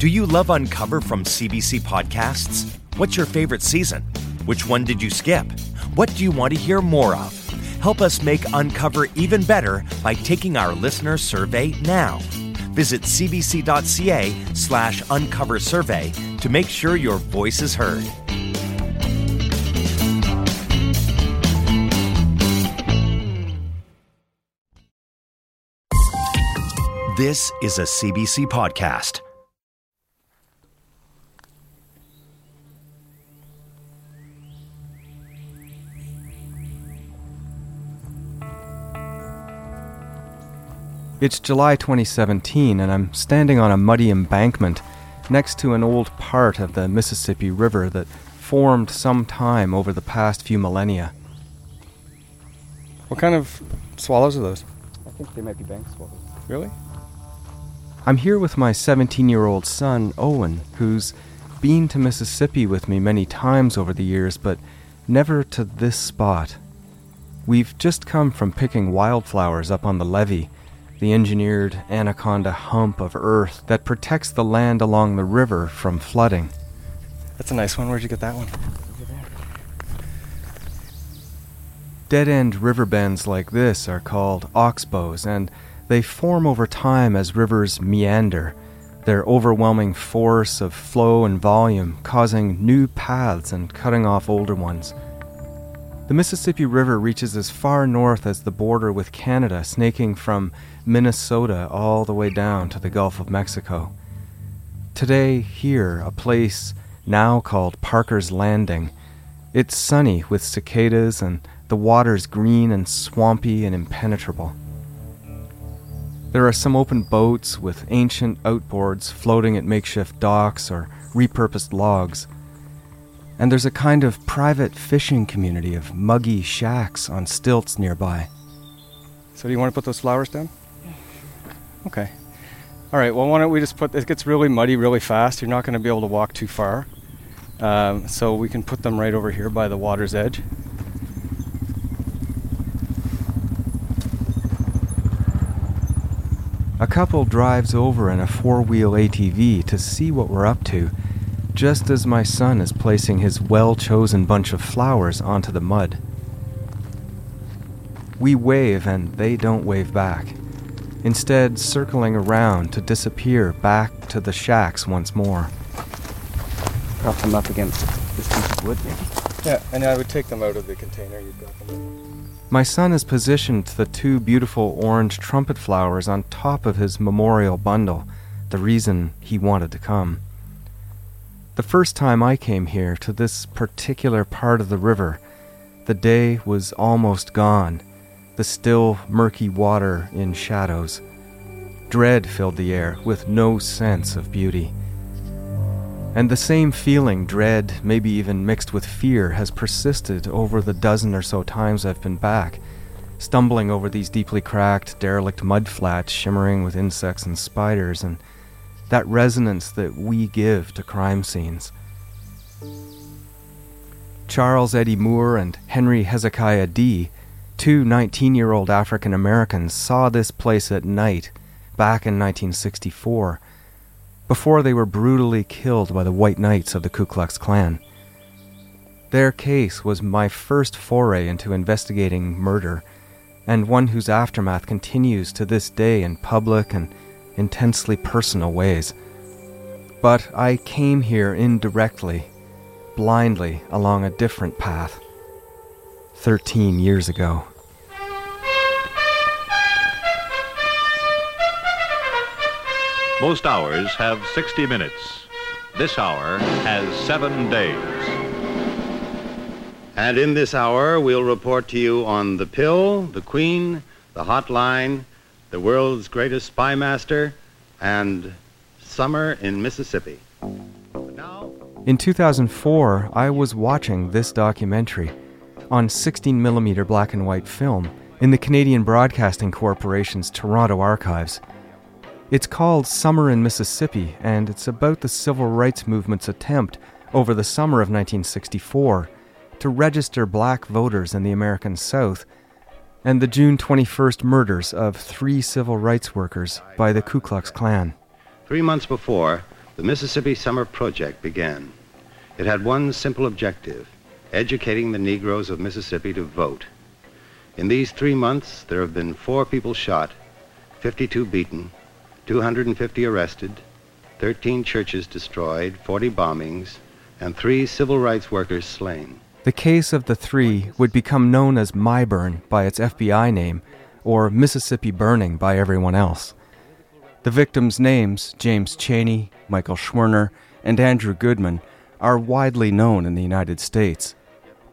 Do you love Uncover from CBC Podcasts? What's your favorite season? Which one did you skip? What do you want to hear more of? Help us make Uncover even better by taking our listener survey now. Visit cbc.ca slash uncover survey to make sure your voice is heard. This is a CBC podcast. It's July 2017, and I'm standing on a muddy embankment next to an old part of the Mississippi River that formed some time over the past few millennia. What kind of swallows are those? I think they might be bank swallows. Really? I'm here with my 17 year old son, Owen, who's been to Mississippi with me many times over the years, but never to this spot. We've just come from picking wildflowers up on the levee the engineered anaconda hump of earth that protects the land along the river from flooding. That's a nice one. Where'd you get that one? Dead end river bends like this are called oxbows, and they form over time as rivers meander, their overwhelming force of flow and volume causing new paths and cutting off older ones. The Mississippi River reaches as far north as the border with Canada, snaking from Minnesota all the way down to the Gulf of Mexico. Today, here, a place now called Parker's Landing, it's sunny with cicadas and the water's green and swampy and impenetrable. There are some open boats with ancient outboards floating at makeshift docks or repurposed logs and there's a kind of private fishing community of muggy shacks on stilts nearby. So, do you want to put those flowers down? Okay. All right, well, why don't we just put it gets really muddy really fast. You're not going to be able to walk too far. Um, so, we can put them right over here by the water's edge. A couple drives over in a four wheel ATV to see what we're up to just as my son is placing his well chosen bunch of flowers onto the mud. We wave and they don't wave back, instead, circling around to disappear back to the shacks once more. Prop them up against this piece of wood, maybe? Yeah, and I would take them out of the container you've got them in. My son has positioned the two beautiful orange trumpet flowers on top of his memorial bundle, the reason he wanted to come. The first time I came here to this particular part of the river, the day was almost gone, the still, murky water in shadows. Dread filled the air with no sense of beauty. And the same feeling, dread, maybe even mixed with fear, has persisted over the dozen or so times I've been back, stumbling over these deeply cracked, derelict mud flats shimmering with insects and spiders, and that resonance that we give to crime scenes. Charles Eddie Moore and Henry Hezekiah Dee, two 19 year old African Americans, saw this place at night back in 1964, before they were brutally killed by the White Knights of the Ku Klux Klan. Their case was my first foray into investigating murder, and one whose aftermath continues to this day in public and intensely personal ways. But I came here indirectly, blindly, along a different path. Thirteen years ago. Most hours have 60 minutes. This hour has seven days. And in this hour, we'll report to you on the pill, the queen, the hotline, the world's greatest spy master, and Summer in Mississippi. Now, in 2004, I was watching this documentary on 16mm black and white film in the Canadian Broadcasting Corporation's Toronto archives. It's called Summer in Mississippi, and it's about the civil rights movement's attempt over the summer of 1964 to register black voters in the American South and the June 21st murders of three civil rights workers by the Ku Klux Klan. Three months before, the Mississippi Summer Project began. It had one simple objective educating the Negroes of Mississippi to vote. In these three months, there have been four people shot, 52 beaten, 250 arrested, 13 churches destroyed, 40 bombings, and three civil rights workers slain. The case of the three would become known as MIBURN by its FBI name, or Mississippi Burning by everyone else. The victims' names, James Chaney, Michael Schwerner, and Andrew Goodman, are widely known in the United States.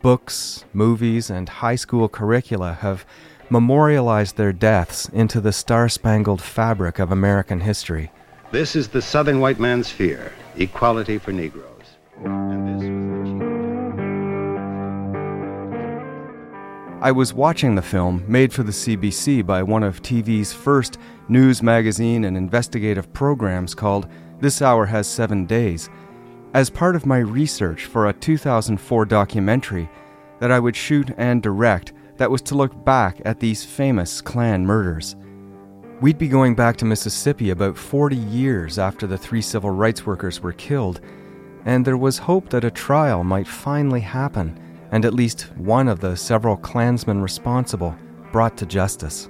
Books, movies, and high school curricula have memorialized their deaths into the star spangled fabric of American history. This is the Southern white man's fear equality for Negroes. I was watching the film, made for the CBC by one of TV's first news magazine and investigative programs called This Hour Has Seven Days, as part of my research for a 2004 documentary that I would shoot and direct that was to look back at these famous Klan murders. We'd be going back to Mississippi about 40 years after the three civil rights workers were killed, and there was hope that a trial might finally happen and at least one of the several Klansmen responsible brought to justice.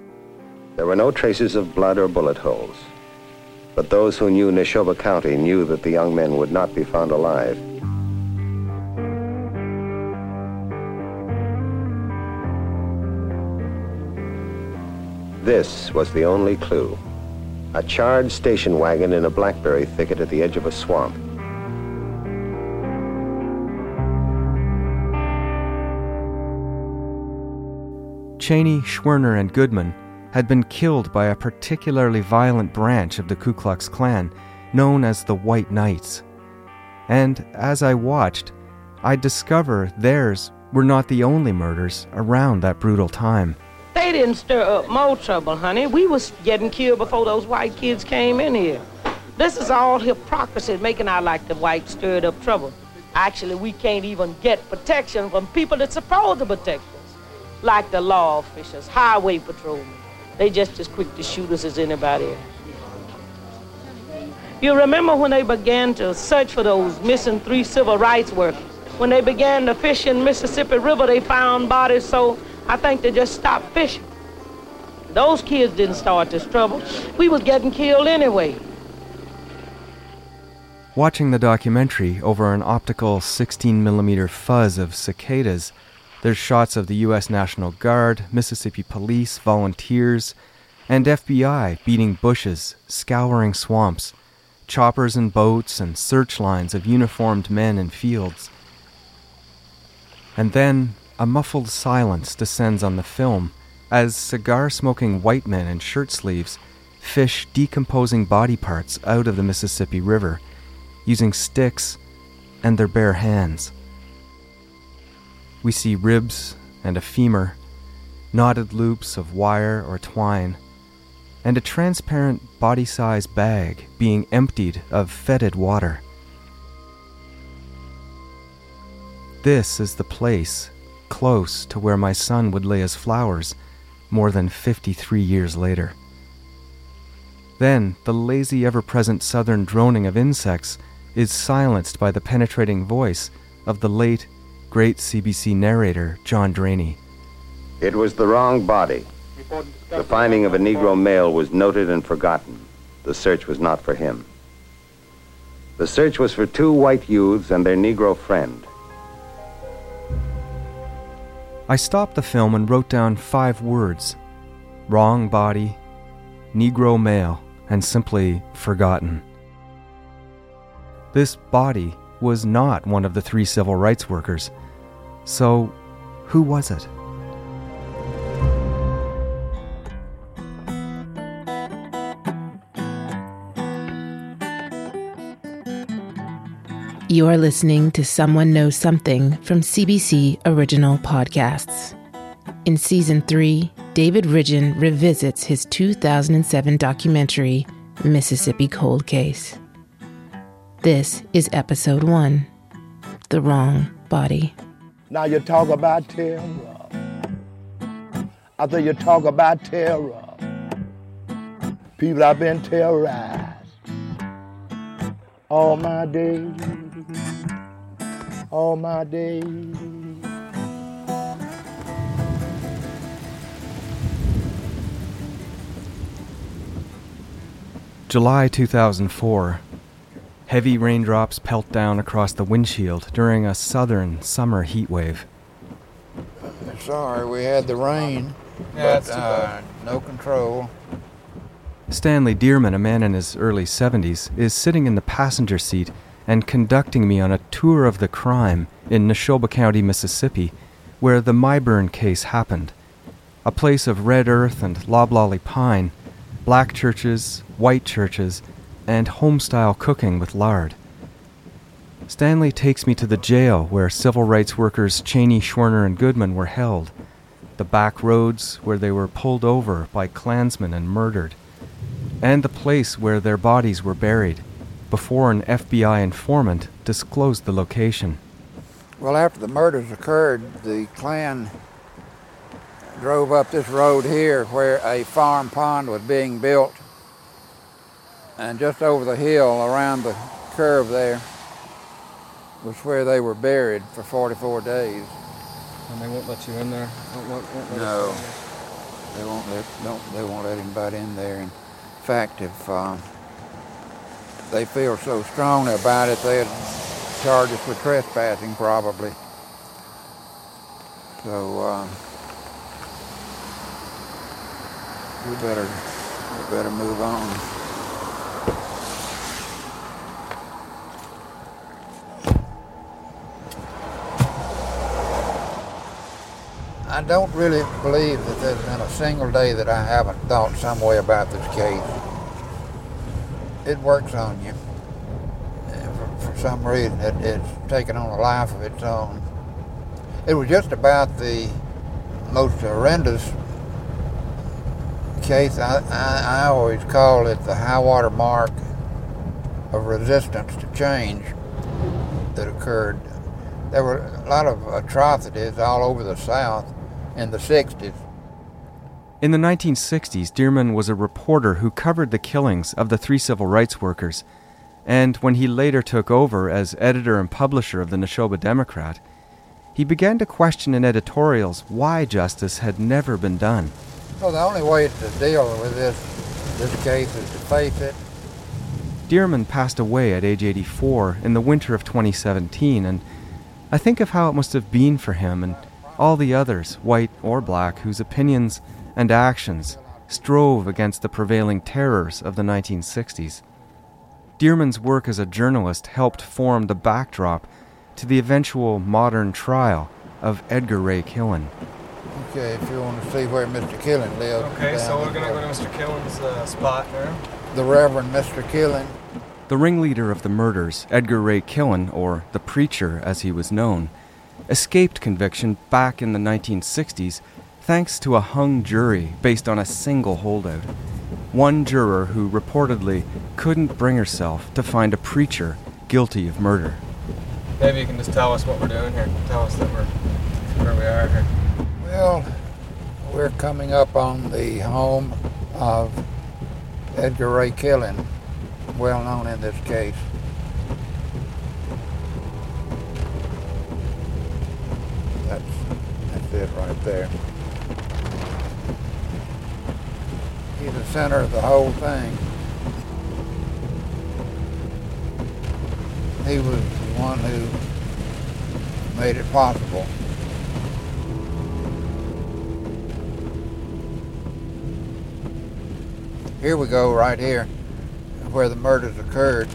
There were no traces of blood or bullet holes, but those who knew Neshoba County knew that the young men would not be found alive. This was the only clue. A charred station wagon in a blackberry thicket at the edge of a swamp. Chaney, Schwerner, and Goodman had been killed by a particularly violent branch of the Ku Klux Klan known as the White Knights. And as I watched, I'd discover theirs were not the only murders around that brutal time. They didn't stir up more trouble, honey. We was getting killed before those white kids came in here. This is all hypocrisy making out like the white stirred up trouble. Actually, we can't even get protection from people that's supposed to protect us, like the law officials, highway patrolmen. They just as quick to shoot us as anybody. You remember when they began to search for those missing three civil rights workers? When they began to fish in Mississippi River, they found bodies so I think they just stopped fishing. Those kids didn't start this trouble. We was getting killed anyway. Watching the documentary over an optical 16 millimeter fuzz of cicadas, there's shots of the U.S. National Guard, Mississippi Police, volunteers, and FBI beating bushes, scouring swamps, choppers and boats, and search lines of uniformed men in fields. And then a muffled silence descends on the film as cigar smoking white men in shirt sleeves fish decomposing body parts out of the Mississippi River using sticks and their bare hands. We see ribs and a femur, knotted loops of wire or twine, and a transparent body size bag being emptied of fetid water. This is the place close to where my son would lay his flowers more than 53 years later. Then the lazy, ever present southern droning of insects is silenced by the penetrating voice of the late, great CBC narrator, John Drainie. It was the wrong body. The finding of a Negro male was noted and forgotten. The search was not for him. The search was for two white youths and their Negro friend. I stopped the film and wrote down five words wrong body, Negro male, and simply forgotten. This body was not one of the three civil rights workers. So, who was it? You are listening to Someone Knows Something from CBC Original Podcasts. In Season 3, David Ridgen revisits his 2007 documentary, Mississippi Cold Case. This is Episode 1 The Wrong Body. Now you talk about terror. After you talk about terror, people have been terrorized. all my days, all my days. July 2004. Heavy raindrops pelt down across the windshield during a southern summer heat wave. Sorry, we had the rain, Yeah, but uh, no control. Stanley Dearman, a man in his early 70s, is sitting in the passenger seat and conducting me on a tour of the crime in Neshoba County, Mississippi, where the MIBURN case happened. A place of red earth and loblolly pine, black churches, white churches, and homestyle cooking with lard. Stanley takes me to the jail where civil rights workers Chaney, Schwerner, and Goodman were held, the back roads where they were pulled over by Klansmen and murdered, and the place where their bodies were buried before an FBI informant disclosed the location. Well, after the murders occurred, the Klan drove up this road here where a farm pond was being built. And just over the hill around the curve there was where they were buried for 44 days. And they won't let you in there. Won't, won't, won't No. They won't let don't they won't let anybody in there. In fact, if uh, they feel so strongly about it, they'd charge us with trespassing probably. So uh, we better we better move on. I don't really believe that there's been a single day that I haven't thought some way about this case. It works on you. For, for some reason, it, it's taken on a life of its own. It was just about the most horrendous case. I, I, I always call it the high water mark of resistance to change that occurred. There were a lot of atrocities all over the South in the 60s. In the 1960s, Dearman was a reporter who covered the killings of the three civil rights workers, and when he later took over as editor and publisher of the Neshoba Democrat, he began to question in editorials why justice had never been done. Well, the only way to deal with this this case is to face it. Dearman passed away at age 84 in the winter of 2017, and I think of how it must have been for him and all the others, white or black, whose opinions and actions strove against the prevailing terrors of the 1960s. Dearman's work as a journalist helped form the backdrop to the eventual modern trial of Edgar Ray Killen. Okay, if you want to see where Mr. Killen lived. Okay, so we're gonna go to Mr. Killen's uh, spot there. The Reverend Mr. Killen. The ringleader of the murders, Edgar Ray Killen, or the Preacher as he was known, escaped conviction back in the 1960s thanks to a hung jury based on a single holdout. One juror who reportedly couldn't bring herself to find a preacher guilty of murder. Maybe you can just tell us what we're doing here. Tell us that we're where we are here. Well, we're coming up on the home of Edgar Ray Killen, well known in this case. That's, that's it right there. He's the center of the whole thing. He was the one who made it possible. Here we go, right here, where the murders occurred.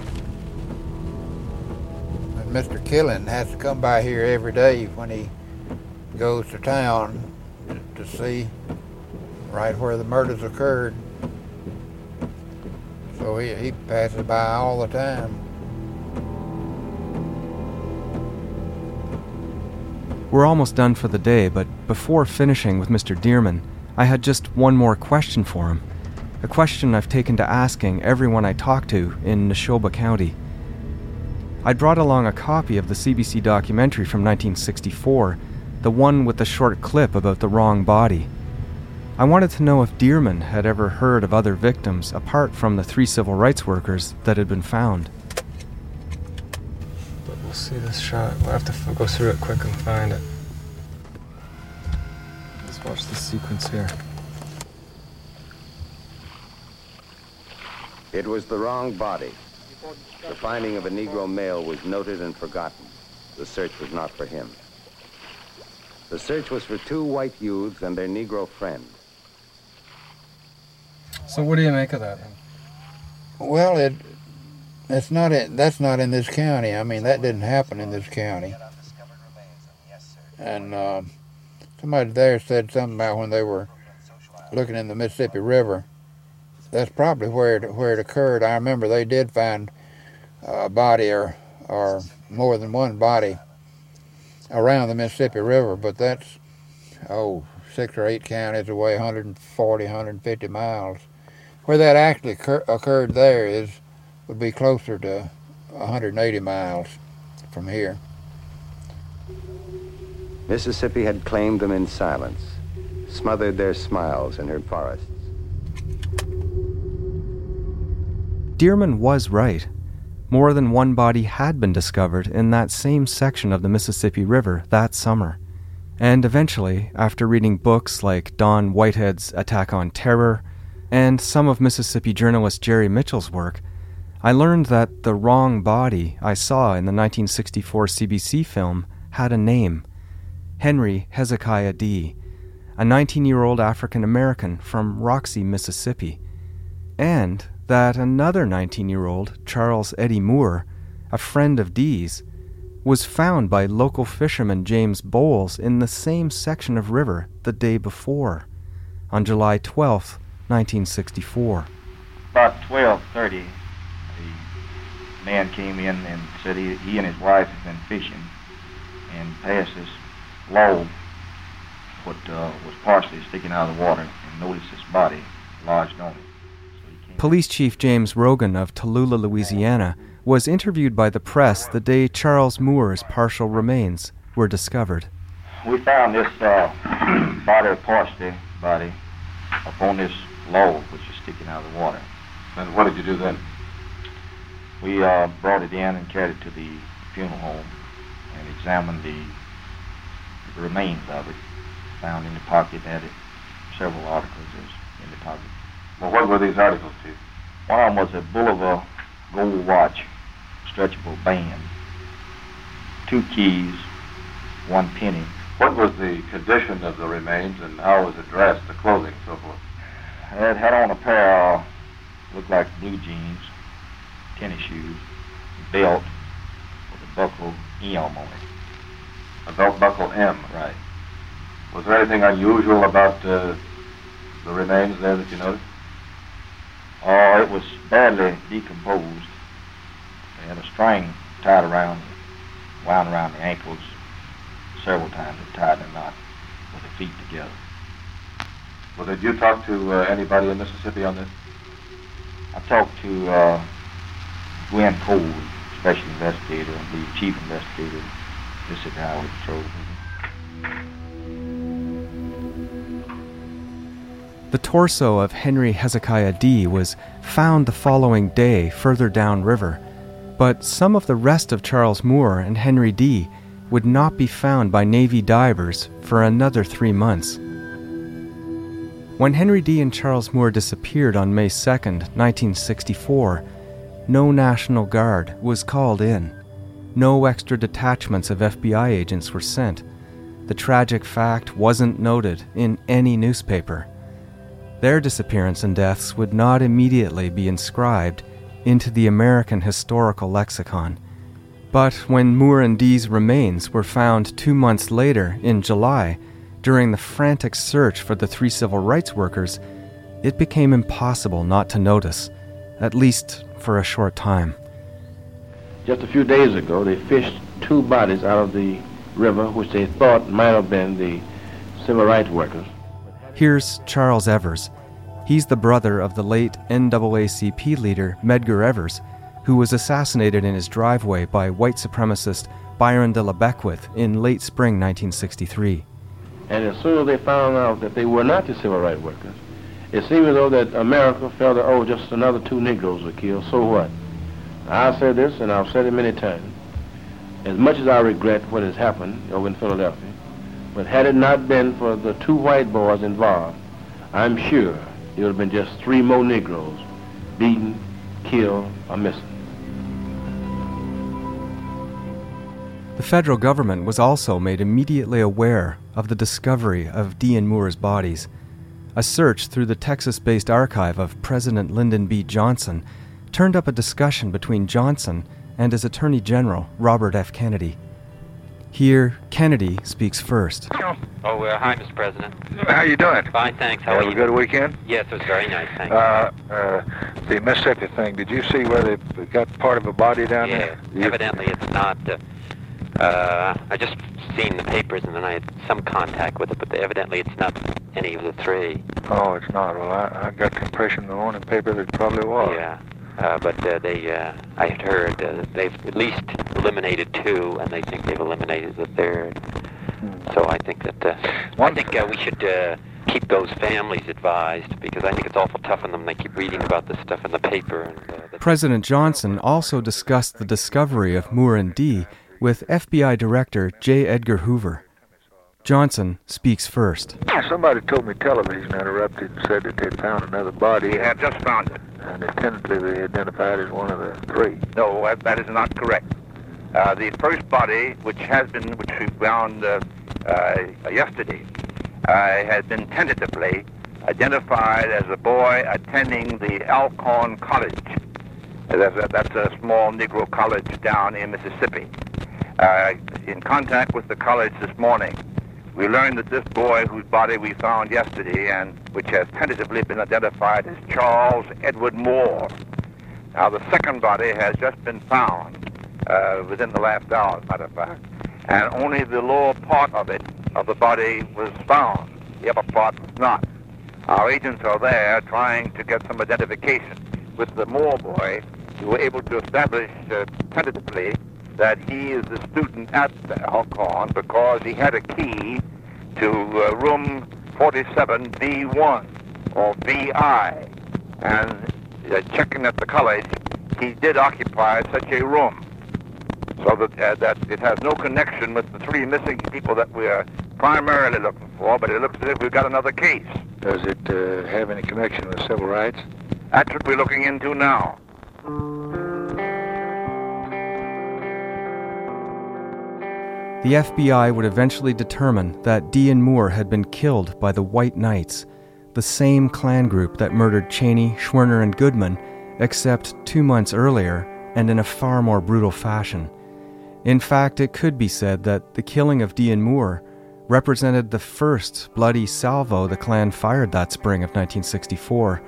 And Mr. Killen has to come by here every day when he goes to town to see right where the murders occurred. So he, he passes by all the time. We're almost done for the day, but before finishing with Mr. Dearman, I had just one more question for him. A question I've taken to asking everyone I talk to in Neshoba County. I brought along a copy of the CBC documentary from 1964, the one with the short clip about the wrong body. I wanted to know if Dearman had ever heard of other victims apart from the three civil rights workers that had been found. But we'll see this shot. We'll have to f- go through it quick and find it. Let's watch the sequence here. It was the wrong body. The finding of a Negro male was noted and forgotten. The search was not for him. The search was for two white youths and their Negro friend. So what do you make of that? Then? Well, it that's not it. That's not in this county. I mean, that didn't happen in this county. And uh, somebody there said something about when they were looking in the Mississippi River. That's probably where it, where it occurred. I remember they did find a body or or more than one body around the Mississippi River, but that's oh six or eight counties away, 140, 150 miles. Where that actually occur- occurred there is would be closer to 180 miles from here. Mississippi had claimed them in silence, smothered their smiles in her forests. Dearman was right. More than one body had been discovered in that same section of the Mississippi River that summer. And eventually, after reading books like Don Whitehead's Attack on Terror and some of Mississippi journalist Jerry Mitchell's work, I learned that the wrong body I saw in the 1964 CBC film had a name Henry Hezekiah Dee, a 19 year old African American from Roxie, Mississippi, and that another 19 year old, Charles Eddie Moore, a friend of Dee's, was found by local fisherman James Bowles in the same section of river the day before, on July 12, 1964. About 12:30, a man came in and said he, he and his wife had been fishing and passed this log, what uh, was partially sticking out of the water, and noticed this body lodged on it. Police Chief James Rogan of Tallulah, Louisiana, was interviewed by the press the day Charles Moore's partial remains were discovered. We found this uh, body, partially body, upon this log which is sticking out of the water. And what did you do then? We uh, brought it in and carried it to the funeral home and examined the, remains of it. Found in the pocket had it several articles in the pocket. Well, what were these articles, Chief? One of them was a Bulova gold watch, stretchable band, two keys, one penny. What was the condition of the remains and how was it dressed, the clothing, so forth? It had on a pair of, looked like blue jeans, tennis shoes, belt with a buckle M on it. A belt buckle M? Right. Was there anything unusual about uh, the remains there that you noticed? Oh, it was badly decomposed. They had a string tied around, wound around the ankles several times and tied in a knot with the feet together. Well, did you talk to uh, anybody in Mississippi on this? I talked to uh, Gwin Cole, special investigator, and the chief investigator, Mississippi Highway Patrol. The torso of Henry Hezekiah Dee was found the following day further downriver, but some of the rest of Charles Moore and Henry Dee would not be found by Navy divers for another three months. When Henry Dee and Charles Moore disappeared on May 2, 1964, no National Guard was called in. No extra detachments of FBI agents were sent. The tragic fact wasn't noted in any newspaper. Their disappearance and deaths would not immediately be inscribed into the American historical lexicon. But when Moore and Dee's remains were found two months later, in July, during the frantic search for the three civil rights workers, it became impossible not to notice, at least for a short time. Just a few days ago, they fished two bodies out of the river, which they thought might have been the civil rights workers. Here's Charles Evers. He's the brother of the late NAACP leader Medgar Evers, who was assassinated in his driveway by white supremacist Byron de la Beckwith in late spring 1963. And as soon as they found out that they were not the civil rights workers, it seemed as though that America felt that, oh, just another two Negroes were killed, so what? I've said this, and I've said it many times. as much as I regret what has happened over in Philadelphia, but had it not been for the two white boys involved, I'm sure it would have been just three more Negroes beaten, killed, or missing. The federal government was also made immediately aware of the discovery of Dee and Moore's bodies. A search through the Texas based archive of President Lyndon B. Johnson turned up a discussion between Johnson and his Attorney General, Robert F. Kennedy. Here, Kennedy speaks first. Oh, uh, hi, Mr. President. How you doing? Fine, thanks. How Have are a you? good weekend? Yes, it was very nice, thanks. Uh, uh, the Mississippi thing, did you see where they got part of a body down yeah, there? You- evidently it's not. Uh, I just seen the papers and then I had some contact with it, but evidently it's not any of the three. Oh, it's not. Well, I, I got the impression in the morning paper that it probably was. Yeah. Uh, but uh, they, uh, I had heard uh, they've at least eliminated two, and they think they've eliminated the third. Hmm. So I think that uh, I think uh, we should uh, keep those families advised because I think it's awful tough on them. They keep reading about this stuff in the paper, and uh, the President Johnson also discussed the discovery of Moore and Dee with FBI Director J. Edgar Hoover. Johnson speaks first. Somebody told me television interrupted and said that they'd found another body. We have just found it. And it's tentatively identified as one of the three. No, that- that is not correct. Uh, the first body, which has been, which we found uh, uh, yesterday, uh, has been tentatively identified as a boy attending the Alcorn College. That's a, that's a small Negro college down in Mississippi. Uh, in contact with the college this morning, we learned that this boy, whose body we found yesterday, and which has tentatively been identified as Charles Edward Moore. Now, the second body has just been found uh, within the last hour, as a matter of fact, and only the lower part of it, of the body, was found. The upper part was not. Our agents are there trying to get some identification. With the Moore boy, we were able to establish uh, tentatively that he is a student at the Alcorn because he had a key to uh, room 47B1 or VI. And uh, checking at the college, he did occupy such a room. So that, uh, that it has no connection with the three missing people that we are primarily looking for, but it looks as if we've got another case. Does it uh, have any connection with civil rights? That's what we're looking into now. The FBI would eventually determine that Dee and Moore had been killed by the White Knights, the same Klan group that murdered Chaney, Schwerner, and Goodman, except two months earlier and in a far more brutal fashion. In fact, it could be said that the killing of Dee and Moore represented the first bloody salvo the Klan fired that spring of 1964,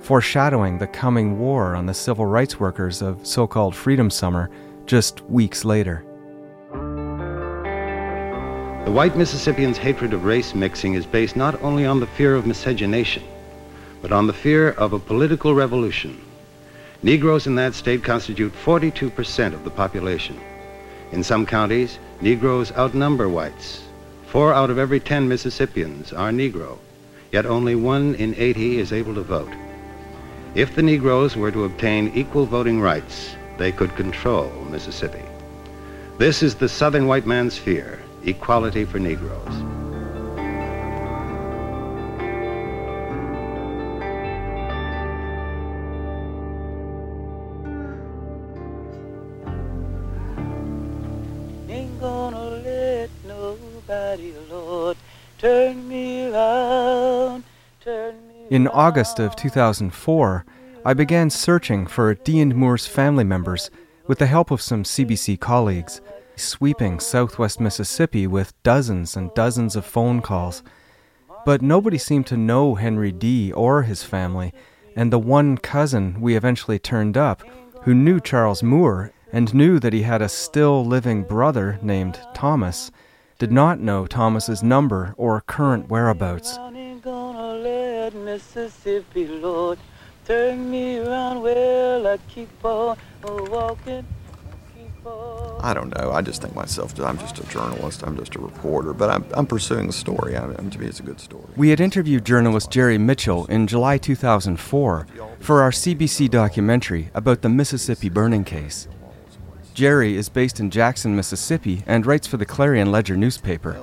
foreshadowing the coming war on the civil rights workers of so called Freedom Summer just weeks later. The white Mississippians' hatred of race mixing is based not only on the fear of miscegenation, but on the fear of a political revolution. Negroes in that state constitute 42% of the population. In some counties, Negroes outnumber whites. Four out of every 10 Mississippians are Negro, yet only one in 80 is able to vote. If the Negroes were to obtain equal voting rights, they could control Mississippi. This is the Southern white man's fear, equality for Negroes. Ain't gonna let nobody, Lord, turn me around, turn me In August of 2004, I began searching for Dee and Moore's family members with the help of some CBC colleagues, sweeping southwest Mississippi with dozens and dozens of phone calls. But nobody seemed to know Henry Dee or his family, and the one cousin we eventually turned up, who knew Charles Moore and knew that he had a still living brother named Thomas, did not know Thomas's number or current whereabouts. Mississippi, Lord, turn me around. Well, I keep on walking. I don't know. I just think myself, I'm just a journalist. I'm just a reporter, but I'm, I'm pursuing the story. I, mean, to me, it's a good story. We had interviewed journalist Jerry Mitchell in July 2004 for our CBC documentary about the Mississippi burning case. Jerry is based in Jackson, Mississippi, and writes for the Clarion Ledger newspaper.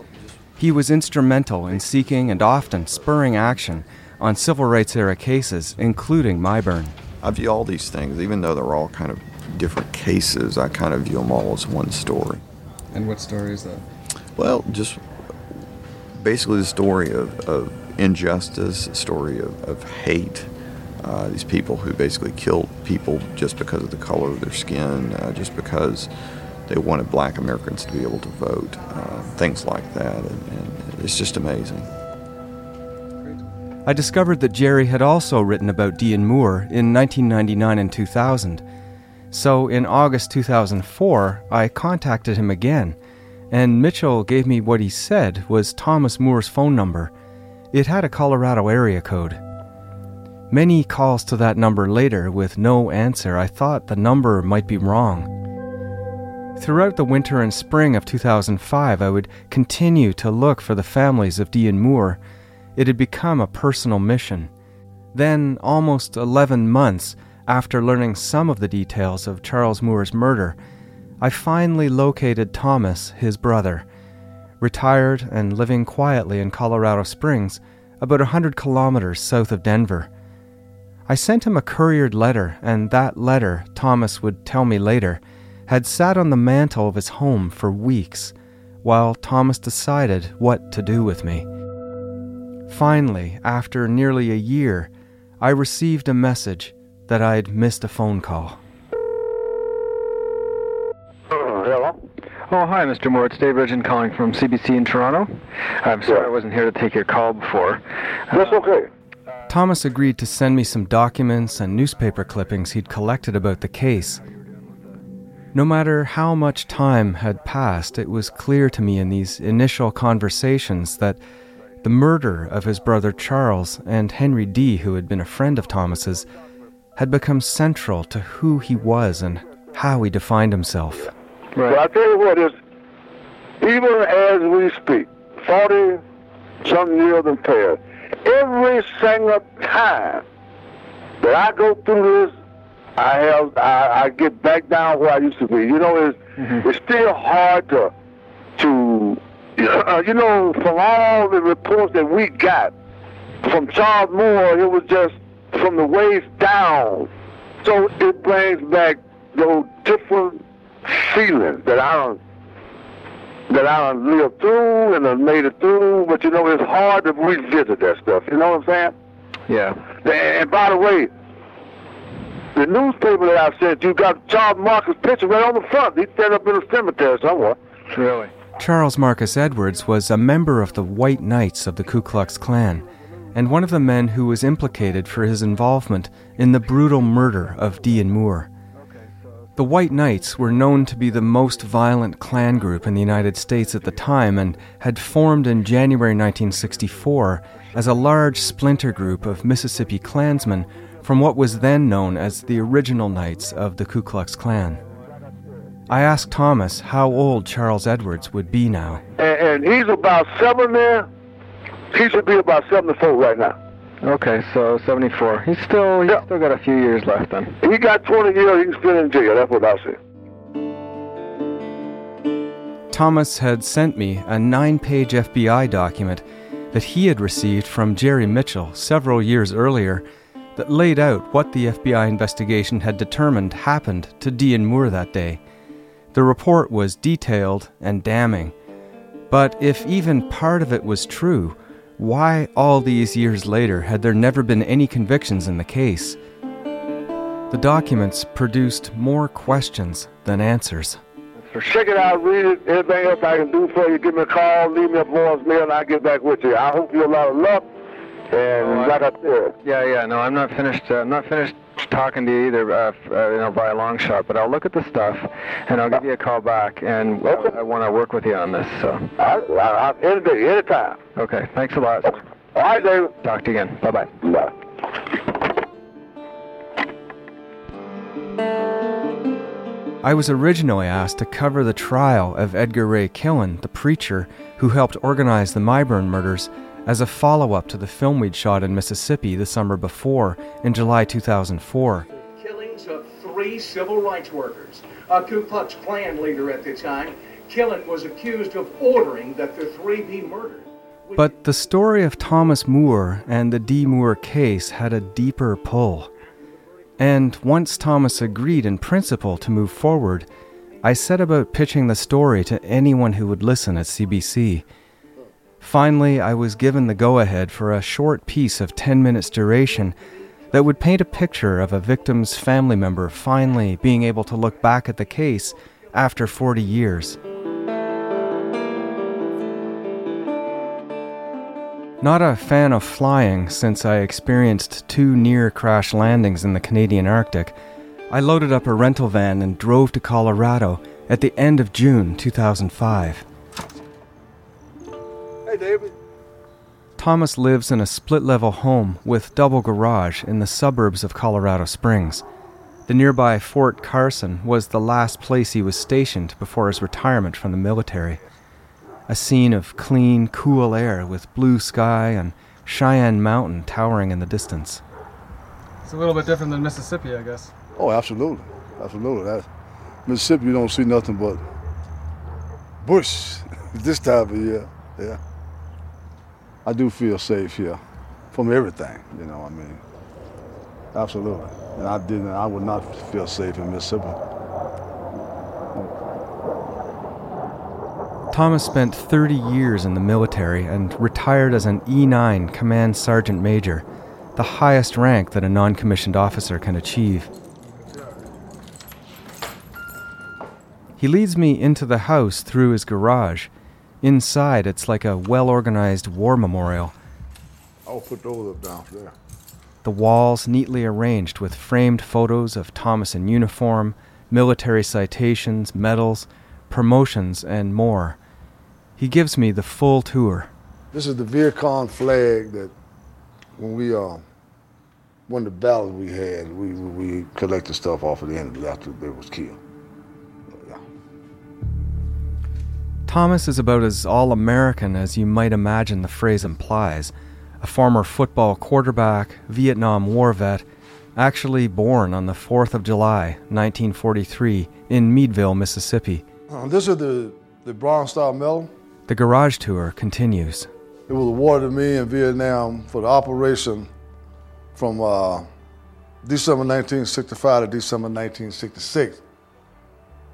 He was instrumental in seeking and often spurring action on civil rights era cases, including MIBURN. I view all these things, even though they're all kind of different cases, I kind of view them all as one story. And what story is that? Well, just basically the story of, of injustice, a story of, of hate. Uh, these people who basically killed people just because of the color of their skin, uh, just because they wanted black Americans to be able to vote, uh, things like that. And, and it's just amazing. I discovered that Jerry had also written about Dee and Moore in 1999 and 2000. So in August 2004, I contacted him again, and Mitchell gave me what he said was Thomas Moore's phone number. It had a Colorado area code. Many calls to that number later with no answer, I thought the number might be wrong. Throughout the winter and spring of 2005, I would continue to look for the families of Dee and Moore it had become a personal mission. Then, almost 11 months after learning some of the details of Charles Moore's murder, I finally located Thomas, his brother, retired and living quietly in Colorado Springs, about a 100 kilometers south of Denver. I sent him a couriered letter, and that letter, Thomas would tell me later, had sat on the mantel of his home for weeks while Thomas decided what to do with me. Finally, after nearly a year, I received a message that I'd missed a phone call. hello? Oh, hi, Mr. Moore. It's Dave Ridgen calling from CBC in Toronto. I'm sorry yeah. I wasn't here to take your call before. That's uh, okay. Thomas agreed to send me some documents and newspaper clippings he'd collected about the case. No matter how much time had passed, it was clear to me in these initial conversations that the murder of his brother Charles and Henry Dee, who had been a friend of Thomas's, had become central to who he was and how he defined himself. Right. Well, I tell you what is, even as we speak, forty some years in Paris, every single time that I go through this, I have I, I get back down where I used to be. You know, it's mm-hmm. it's still hard to to uh, you know, from all the reports that we got from Charles Moore, it was just from the waist down. So it brings back those different feelings that I don't that I don't lived through and I made it through. But you know, it's hard to revisit that stuff. You know what I'm saying? Yeah. And by the way, the newspaper that I sent you got Charles Marcus' picture right on the front. He's set up in a cemetery somewhere. Really? Charles Marcus Edwards was a member of the White Knights of the Ku Klux Klan and one of the men who was implicated for his involvement in the brutal murder of Dee and Moore. The White Knights were known to be the most violent Klan group in the United States at the time and had formed in January 1964 as a large splinter group of Mississippi Klansmen from what was then known as the original Knights of the Ku Klux Klan. I asked Thomas how old Charles Edwards would be now. And, and he's about seven there. He should be about 74 right now. Okay, so 74. He's still he's still got a few years left then. He got 20 years he can spend in jail. That's what I say. Thomas had sent me a nine page FBI document that he had received from Jerry Mitchell several years earlier that laid out what the FBI investigation had determined happened to Dee and Moore that day. The report was detailed and damning. But if even part of it was true, why all these years later had there never been any convictions in the case? The documents produced more questions than answers. So check it out, read it. Anything else I can do for you, give me a call, leave me a voicemail, and I'll get back with you. I hope you a lot of luck. And oh, like I said, yeah, yeah, no, I'm not finished. Uh, I'm not finished talking to you either, uh, uh, you know, by a long shot. But I'll look at the stuff, and I'll give you a call back. And okay. I, I want to work with you on this. So. I, I, I, any day, anytime. Okay. Thanks a lot. All right, David. Talk to you again. Bye bye. Bye. I was originally asked to cover the trial of Edgar Ray Killen, the preacher who helped organize the MIBURN murders as a follow up to the film we'd shot in Mississippi the summer before, in July 2004. Killings of three civil rights workers a Ku Klux Klan leader at the time. Killen was accused of ordering that the three be murdered. But the story of Thomas Moore and the Dee Moore case had a deeper pull. And once Thomas agreed in principle to move forward, I set about pitching the story to anyone who would listen at CBC. Finally, I was given the go ahead for a short piece of 10 minutes duration that would paint a picture of a victim's family member finally being able to look back at the case after 40 years. Not a fan of flying since I experienced two near crash landings in the Canadian Arctic, I loaded up a rental van and drove to Colorado at the end of June 2005. Hey, David. Thomas lives in a split level home with double garage in the suburbs of Colorado Springs. The nearby Fort Carson was the last place he was stationed before his retirement from the military a scene of clean, cool air with blue sky and Cheyenne Mountain towering in the distance. It's a little bit different than Mississippi, I guess. Oh, absolutely. Absolutely. That, Mississippi, you don't see nothing but bush this time of year. Yeah. I do feel safe here from everything, you know, what I mean. Absolutely. And I didn't, I would not feel safe in Mississippi. Thomas spent 30 years in the military and retired as an E9 Command Sergeant Major, the highest rank that a non commissioned officer can achieve. He leads me into the house through his garage. Inside, it's like a well organized war memorial. I'll put those up down there. The walls neatly arranged with framed photos of Thomas in uniform, military citations, medals, promotions, and more. He gives me the full tour. This is the Viet Cong flag that when we uh, won the battles we had, we, we collected stuff off of the enemy after they was killed. Thomas is about as all American as you might imagine the phrase implies. A former football quarterback, Vietnam War vet, actually born on the 4th of July, 1943, in Meadville, Mississippi. Uh, this is the, the Bronze Star Medal. The garage tour continues. It was awarded to me in Vietnam for the operation from uh, December 1965 to December 1966.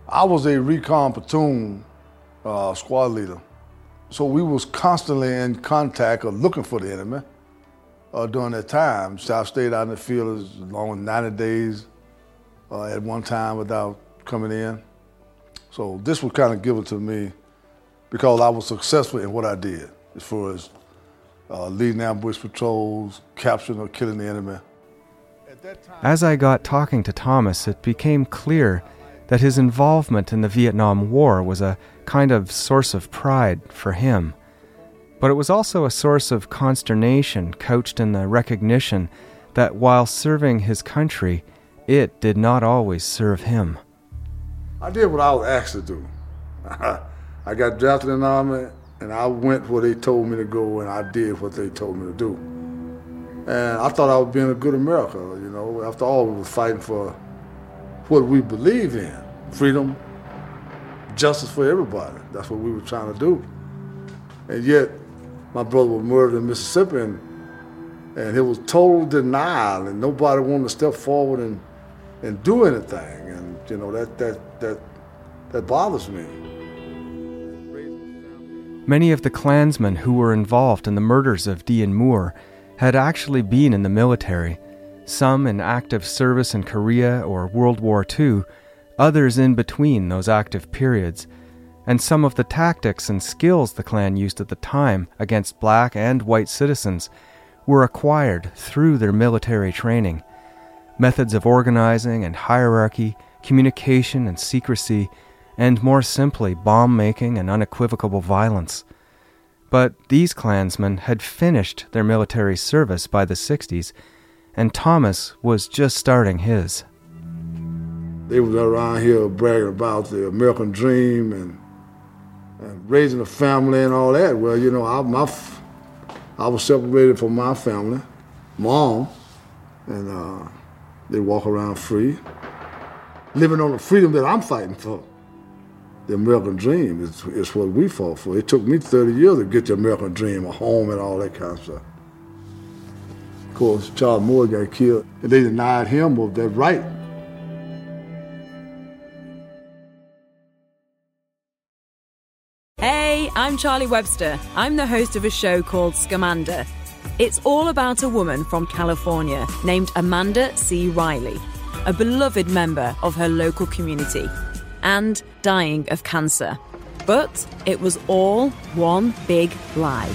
I was a recon platoon uh, squad leader, so we was constantly in contact or looking for the enemy uh, during that time. So I stayed out in the field as long as 90 days uh, at one time without coming in. So this was kind of given to me because I was successful in what I did as far as uh, leading ambush patrols, capturing or killing the enemy. As I got talking to Thomas, it became clear that his involvement in the Vietnam War was a kind of source of pride for him. But it was also a source of consternation couched in the recognition that while serving his country, it did not always serve him. I did what I was asked to do. I got drafted in the Army, and I went where they told me to go, and I did what they told me to do. And I thought I was being a good America, you know. After all, we were fighting for what we believe in freedom, justice for everybody. That's what we were trying to do. And yet, my brother was murdered in Mississippi, and, and it was total denial, and nobody wanted to step forward and, and do anything. And, you know, that, that, that, that bothers me. Many of the Klansmen who were involved in the murders of Dee and Moore had actually been in the military, some in active service in Korea or World War II, others in between those active periods, and some of the tactics and skills the Klan used at the time against black and white citizens were acquired through their military training. Methods of organizing and hierarchy, communication and secrecy and more simply, bomb making and unequivocal violence. But these Klansmen had finished their military service by the 60s, and Thomas was just starting his. They was around here bragging about the American dream and, and raising a family and all that. Well, you know, I, my, I was separated from my family, mom, and uh, they walk around free. living on the freedom that I'm fighting for. The American dream is, is what we fought for. It took me 30 years to get the American dream, a home and all that kind of stuff. Of course, Charles Moore got killed, and they denied him of that right. I'm Charlie Webster. I'm the host of a show called Scamanda. It's all about a woman from California named Amanda C. Riley, a beloved member of her local community, and dying of cancer. But it was all one big lie.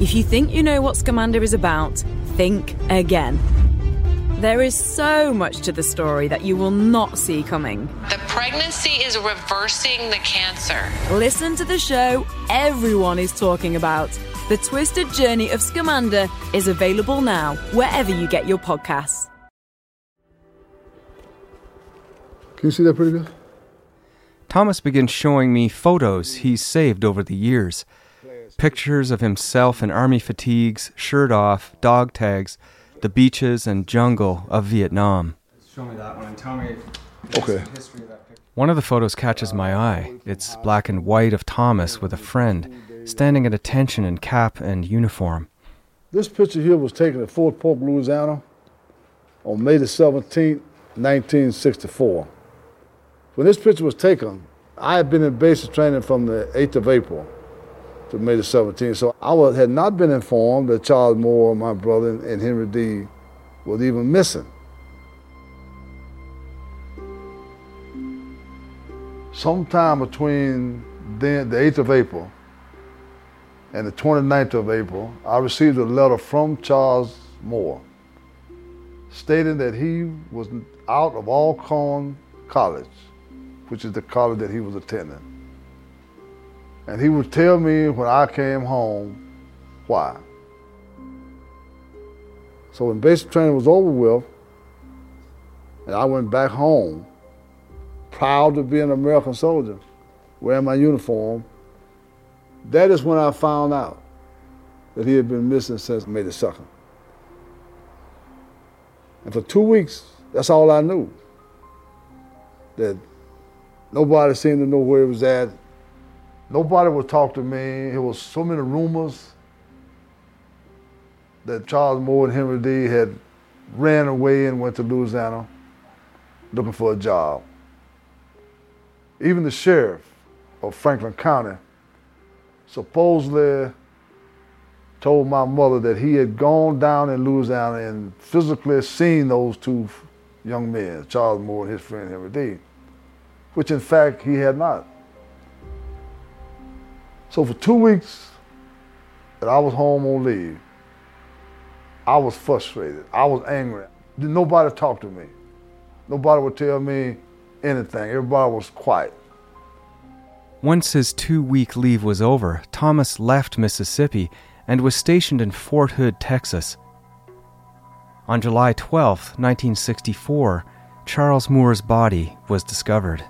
If you think you know what Scamanda is about, think again. There is so much to the story that you will not see coming. The pregnancy is reversing the cancer. Listen to the show everyone is talking about. The Twisted Journey of Scamanda is available now, wherever you get your podcasts. Can you see that pretty good? Thomas begins showing me photos he's saved over the years. Pictures of himself in army fatigues, shirt off, dog tags, the beaches and jungle of Vietnam. Show me that one and tell me Okay. the history of that picture. One of the photos catches my eye. It's black and white of Thomas with a friend, standing at attention in cap and uniform. This picture here was taken at Fort Polk, Louisiana on May the 17th, 1964. When this picture was taken, I had been in basic training from the 8th of April to May the 17th. So I was, had not been informed that Charles Moore, my brother, and Henry Dee. was even missing. Sometime between then, the 8th of April and the 29th of April, I received a letter from Charles Moore stating that he was out of Alcorn College, which is the college that he was attending. And he would tell me when I came home why. So when basic training was over with, and I went back home, proud to be an American soldier, wearing my uniform, that is when I found out that he had been missing since May the 2nd. And for two weeks, that's all I knew. That nobody seemed to know where he was at. Nobody would talk to me. There was so many rumors that Charles Moore and Henry Dee had ran away and went to Louisiana looking for a job. Even the sheriff of Franklin County supposedly told my mother that he had gone down in Louisiana and physically seen those two young men, Charles Moore and his friend Henry Dee, which in fact he had not. So for two weeks that I was home on leave, I was frustrated. I was angry. Nobody talked to me. Nobody would tell me anything. Everybody was quiet. Once his two week leave was over, Thomas left Mississippi and was stationed in Fort Hood, Texas. On July 12, 1964, Charles Moore's body was discovered.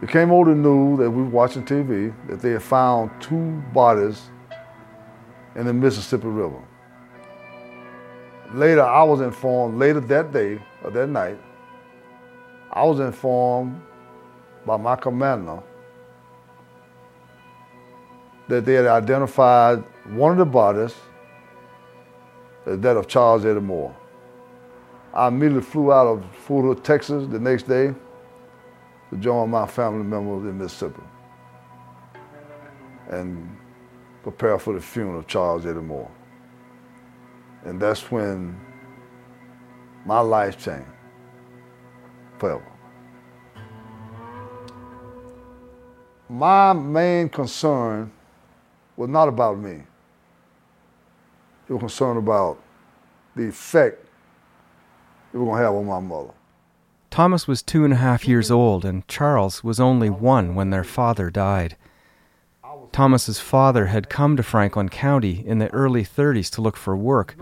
It came over the news that we were watching TV that they had found two bodies in the Mississippi River. Later, I was informed, later that day or that night, I was informed by my commander that they had identified one of the bodies as that of Charles Eddie Moore. I immediately flew out of Fort Hood, Texas the next day to join my family members in Mississippi and prepare for the funeral of Charles Eddie Moore. And that's when my life changed forever. My main concern was not about me. It was concerned about the effect it was going to have on my mother. Thomas was two and a half years old, and Charles was only one when their father died. Thomas's father had come to Franklin County in the early 30s to look for work.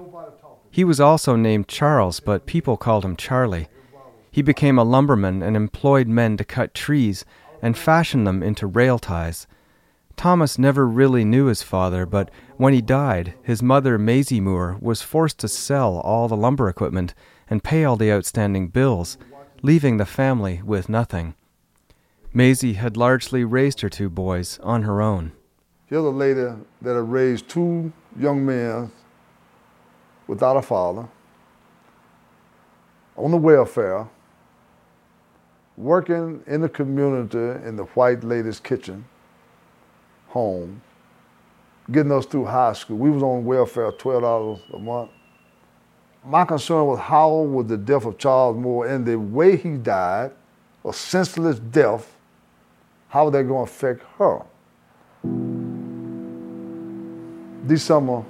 He was also named Charles, but people called him Charlie. He became a lumberman and employed men to cut trees and fashion them into rail ties. Thomas never really knew his father, but when he died, his mother, Maisie Moore, was forced to sell all the lumber equipment and pay all the outstanding bills, leaving the family with nothing. Maisie had largely raised her two boys on her own. Here's a lady that had raised two young men without a father, on the welfare, working in the community in the white lady's kitchen, home, getting us through high school. We was on welfare, twelve dollars a month. My concern was how would the death of Charles Moore and the way he died, a senseless death, how was that going to affect her? December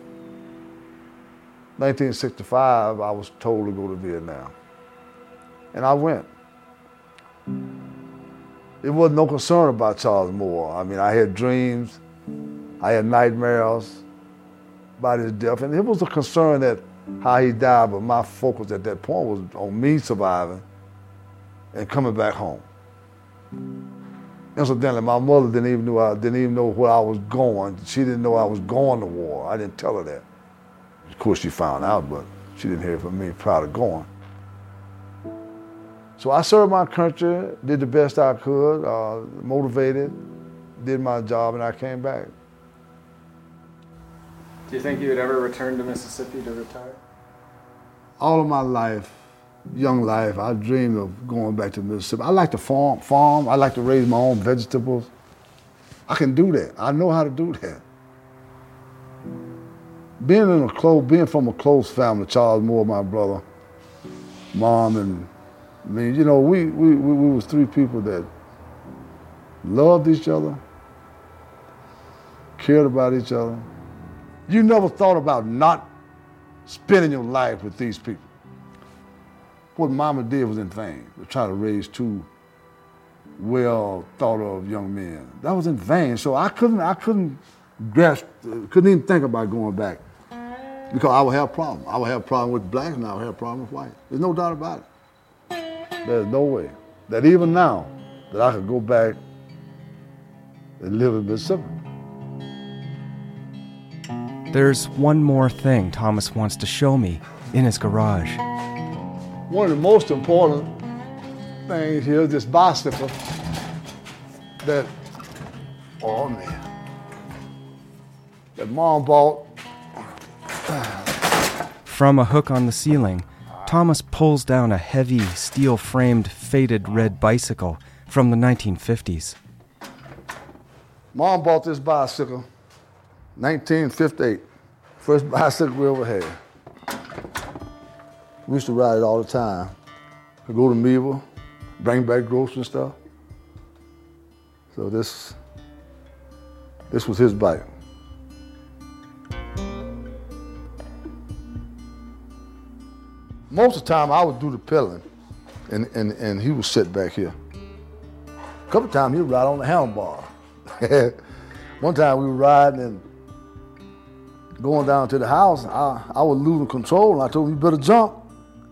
1965, I was told to go to Vietnam. And I went. It wasn't no concern about Charles Moore. I mean, I had dreams, I had nightmares about his death, and it was a concern that how he died, but my focus at that point was on me surviving and coming back home. Incidentally, my mother didn't even know I didn't even know where I was going. She didn't know I was going to war. I didn't tell her that. Of course, she found out, but she didn't hear from me prior to going. So I served my country, did the best I could, uh, motivated, did my job, and I came back. Do you think you would ever return to Mississippi to retire? All of my life, young life, I dreamed of going back to Mississippi. I like to farm, farm. I like to raise my own vegetables. I can do that. I know how to do that. Being in a close, being from a close family, Charles Moore, my brother, mom, and mean, you know, we we we, we was three people that loved each other, cared about each other. You never thought about not spending your life with these people. What Mama did was in vain to try to raise two well thought of young men. That was in vain. So I couldn't I couldn't grasp couldn't even think about going back. Because I would have a problem. I would have a problem with blacks and I would have a problem with whites. There's no doubt about it. There's no way that even now that I could go back and live in Mississippi. There's one more thing Thomas wants to show me in his garage. One of the most important things here is this bicycle that, oh man, that mom bought. From a hook on the ceiling, Thomas pulls down a heavy, steel framed, faded red bicycle from the 1950s. Mom bought this bicycle, 1958. First bicycle we ever had. We used to ride it all the time. We go to Meaver, bring back groceries and stuff. So this, this was his bike. Most of the time I would do the pedaling and, and, and he would sit back here. A couple of times he would ride on the handlebar. One time we were riding and going down to the house, I, I was losing control and I told him, you better jump.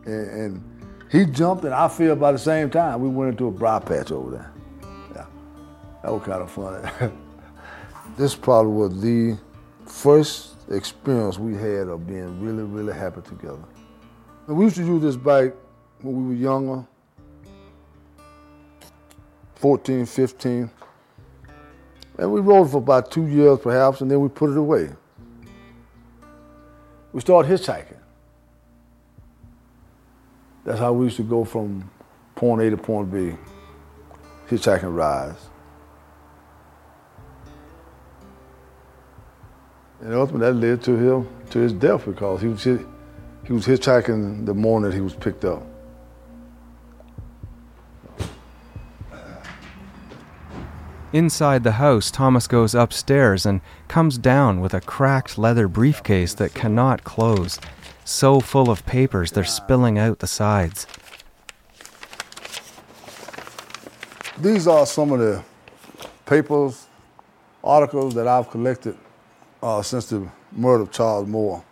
And, and he jumped and I fell by the same time. We went into a briar patch over there. Yeah, that was kind of funny. this probably was the first experience we had of being really, really happy together. And we used to use this bike when we were younger, 14, 15. And we rode for about two years perhaps, and then we put it away. We started hitchhiking. That's how we used to go from point A to point B, hitchhiking rides. And ultimately that led to him to his death because he was he was hitchhiking the morning that he was picked up. Inside the house, Thomas goes upstairs and comes down with a cracked leather briefcase that cannot close, so full of papers they're spilling out the sides. These are some of the papers, articles that I've collected uh, since the murder of Charles Moore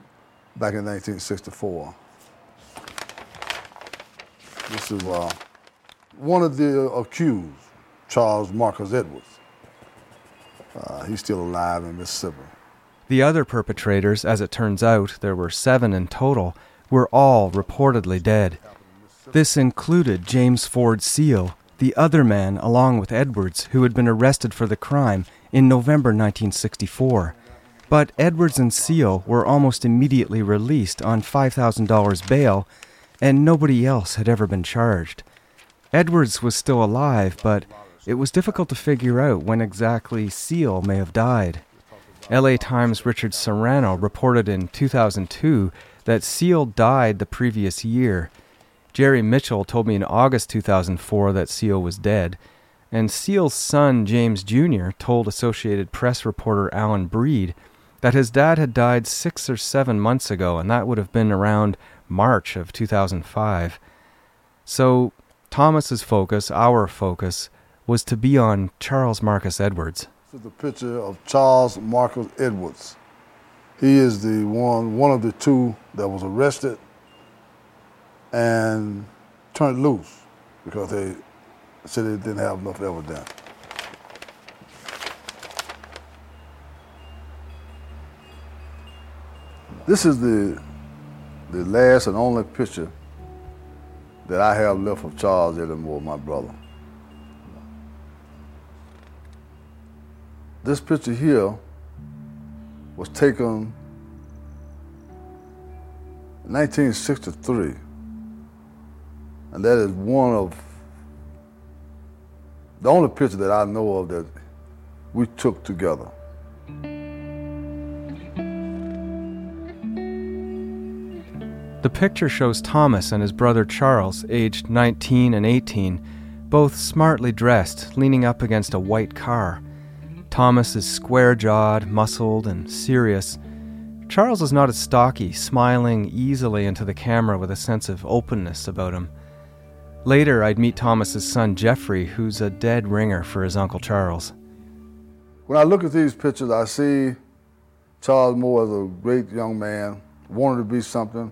back in 1964. This is uh, one of the accused, Charles Marcus Edwards. Uh, he's still alive in Mississippi. The other perpetrators, as it turns out, there were seven in total, were all reportedly dead. This included James Ford Seale, the other man along with Edwards who had been arrested for the crime in November 1964. But Edwards and Seale were almost immediately released on $5,000 bail, and nobody else had ever been charged. Edwards was still alive, but it was difficult to figure out when exactly Seale may have died. LA Times' Richard Serrano reported in 2002 that Seale died the previous year. Jerry Mitchell told me in August 2004 that Seale was dead, and Seale's son, James Jr., told Associated Press reporter Alan Breed that his dad had died six or seven months ago, and that would have been around March of 2005. So, Thomas's focus, our focus, was to be on Charles Marcus Edwards. This is the picture of Charles Marcus Edwards. He is the one, one of the two that was arrested and turned loose because they said they didn't have enough evidence. This is the the last and only picture that I have left of Charles Eddie Moore, my brother. This picture here was taken in 1963. And that is one of the only picture that I know of that we took together. The picture shows Thomas and his brother Charles, aged 19 and 18, both smartly dressed, leaning up against a white car. Thomas is square jawed, muscled, and serious. Charles is not as stocky, smiling easily into the camera with a sense of openness about him. Later, I'd meet Thomas's son Jeffrey, who's a dead ringer for his uncle Charles. When I look at these pictures, I see Charles Moore as a great young man, wanted to be something,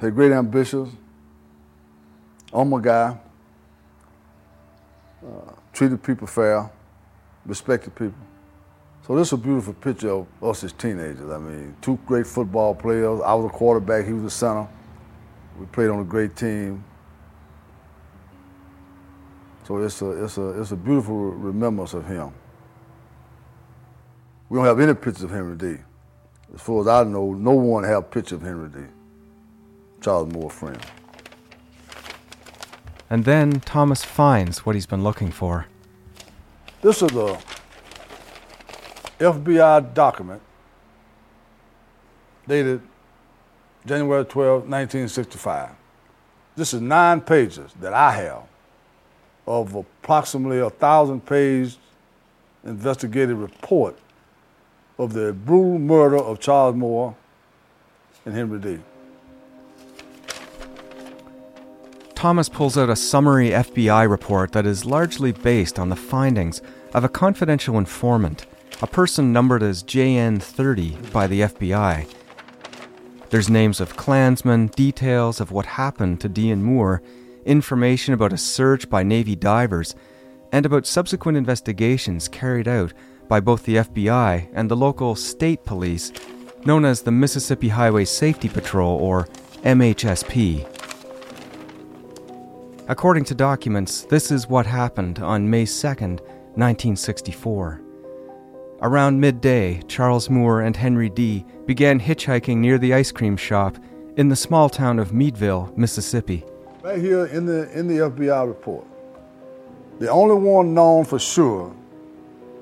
had great ambitions, Oh my guy, uh, treated people fair, respected people. So this is a beautiful picture of us as teenagers. I mean, two great football players. I was a quarterback, he was a center. We played on a great team. So it's a, it's a, it's a beautiful remembrance of him. We don't have any pictures of Henry Dee. As far as I know, no one have picture of Henry Dee. Charles Moore friend. And then Thomas finds what he's been looking for. This is a FBI document dated January 12, 1965. This is nine pages that I have of approximately a thousand page investigative report of the brutal murder of Charles Moore and Henry Dee. Thomas pulls out a summary FBI report that is largely based on the findings of a confidential informant, a person numbered as JN30 by the FBI. There's names of Klansmen, details of what happened to Dee and Moore, information about a search by Navy divers, and about subsequent investigations carried out by both the FBI and the local state police, known as the Mississippi Highway Safety Patrol, or MHSP. According to documents, this is what happened on May 2nd, 1964. Around midday, Charles Moore and Henry Dee. began hitchhiking near the ice cream shop in the small town of Meadville, Mississippi. Right here in the, in the FBI report, the only one known for sure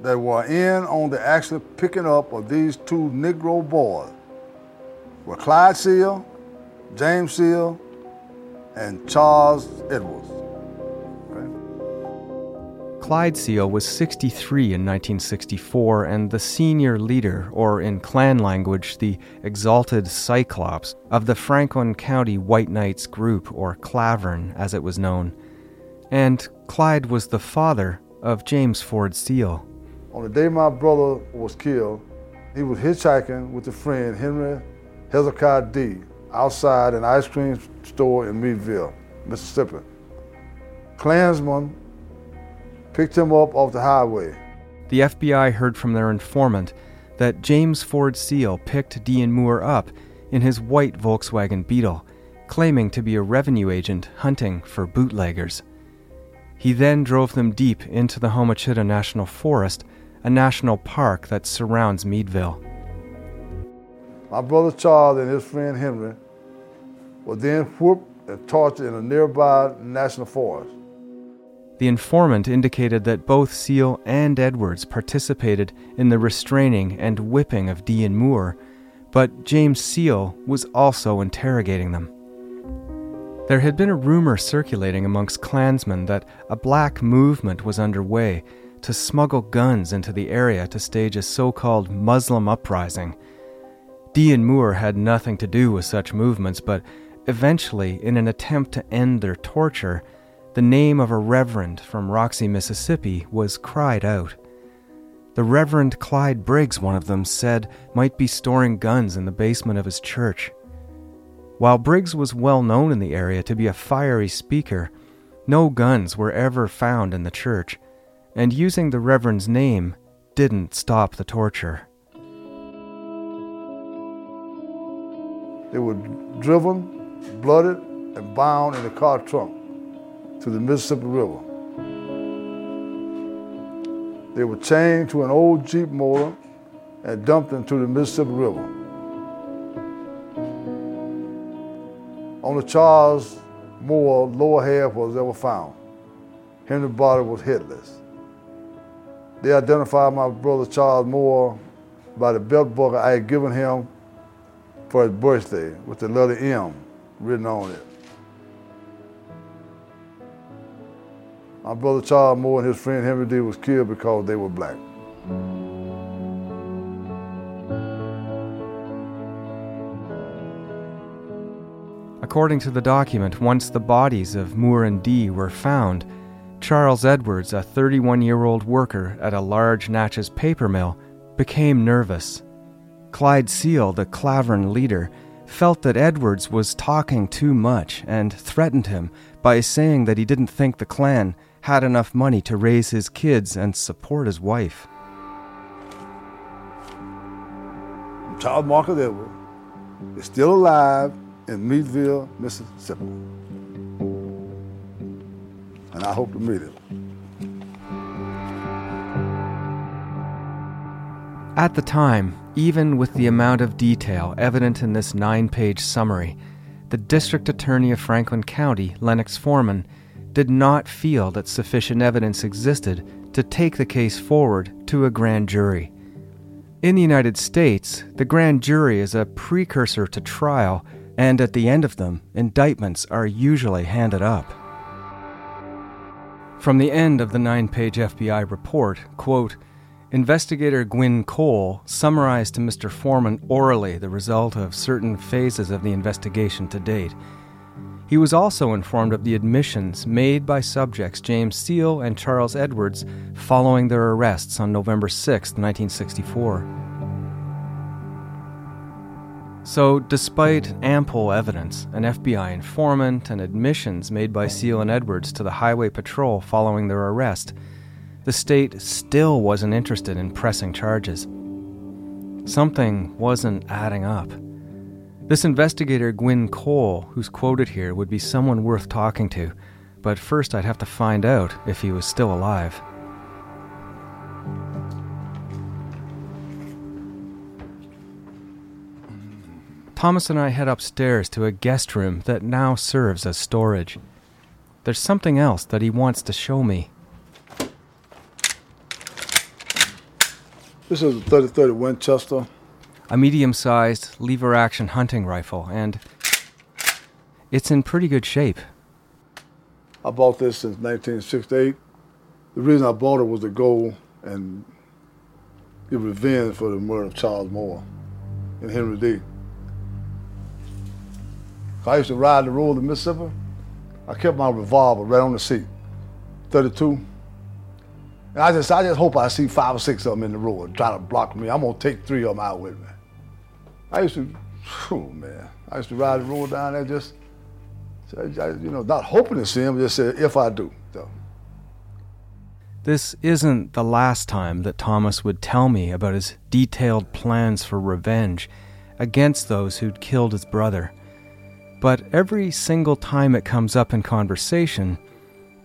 that were in on the actual picking up of these two Negro boys were Clyde Seale, James Seale, and Charles Edwards. Clyde Seale was 63 in 1964 and the senior leader, or in Klan language, the exalted Cyclops, of the Franklin County White Knights group, or Klavern as it was known. And Clyde was the father of James Ford Seale. On the day my brother was killed, he was hitchhiking with a friend, Henry Hezekiah Dee., outside an ice cream store in Meadville, Mississippi. Klansmen picked him up off the highway. The FBI heard from their informant that James Ford Seale picked Dee and Moore up in his white Volkswagen Beetle, claiming to be a revenue agent hunting for bootleggers. He then drove them deep into the Homochitto National Forest, a national park that surrounds Meadville. My brother Charles and his friend Henry were then whooped and uh, tortured in a nearby national forest. The informant indicated that both Seale and Edwards participated in the restraining and whipping of Dee and Moore, but James Seale was also interrogating them. There had been a rumor circulating amongst Klansmen that a black movement was underway to smuggle guns into the area to stage a so called Muslim uprising. Dee and Moore had nothing to do with such movements, but eventually, in an attempt to end their torture, the name of a reverend from Roxie, Mississippi was cried out. The Reverend Clyde Briggs, one of them, said might be storing guns in the basement of his church. While Briggs was well known in the area to be a fiery speaker, no guns were ever found in the church, and using the Reverend's name didn't stop the torture. They were driven, blooded, and bound in a car trunk to the Mississippi River. They were chained to an old Jeep motor and dumped into the Mississippi River. Only Charles Moore lower half was ever found. Henry's body was headless. They identified my brother Charles Moore by the belt buckle I had given him for his birthday with the letter M written on it. My brother Charles Moore and his friend Henry Dee was killed because they were black. According to the document, once the bodies of Moore and Dee were found, Charles Edwards, a 31 year old worker at a large Natchez paper mill, became nervous. Clyde Seale, the Klavern leader, felt that Edwards was talking too much and threatened him by saying that he didn't think the Klan had enough money to raise his kids and support his wife. Charles Marcus Edwards is still alive in Meadville, Mississippi. And I hope to meet him. At the time, even with the amount of detail evident in this nine page summary, the District Attorney of Franklin County, Lennox Foreman, did not feel that sufficient evidence existed to take the case forward to a grand jury. In the United States, the grand jury is a precursor to trial, and at the end of them, indictments are usually handed up. From the end of the nine page FBI report, quote, Investigator Gwin Cole summarized to Mr. Foreman orally the result of certain phases of the investigation to date. He was also informed of the admissions made by subjects James Seale and Charles Edwards following their arrests on November 6, 1964. So, despite ample evidence, an FBI informant, and admissions made by Seale and Edwards to the Highway Patrol following their arrest, the state still wasn't interested in pressing charges. Something wasn't adding up. This investigator, Gwin Cole, who's quoted here, would be someone worth talking to, but first I'd have to find out if he was still alive. Thomas and I head upstairs to a guest room that now serves as storage. There's something else that he wants to show me. This is a 30-30 Winchester. A medium-sized lever-action hunting rifle, and it's in pretty good shape. I bought this since 1968. The reason I bought it was to go and get revenge for the murder of Charles Moore and Henry Dee. I used to ride the road in Mississippi. I kept my revolver right on the seat, 32. And I just, I just hope I see five or six of them in the road trying to block me. I'm gonna take three of them out with me. I used to, oh man, I used to ride the road down there just, you know, not hoping to see them, just say if I do. So. This isn't the last time that Thomas would tell me about his detailed plans for revenge against those who'd killed his brother. But every single time it comes up in conversation,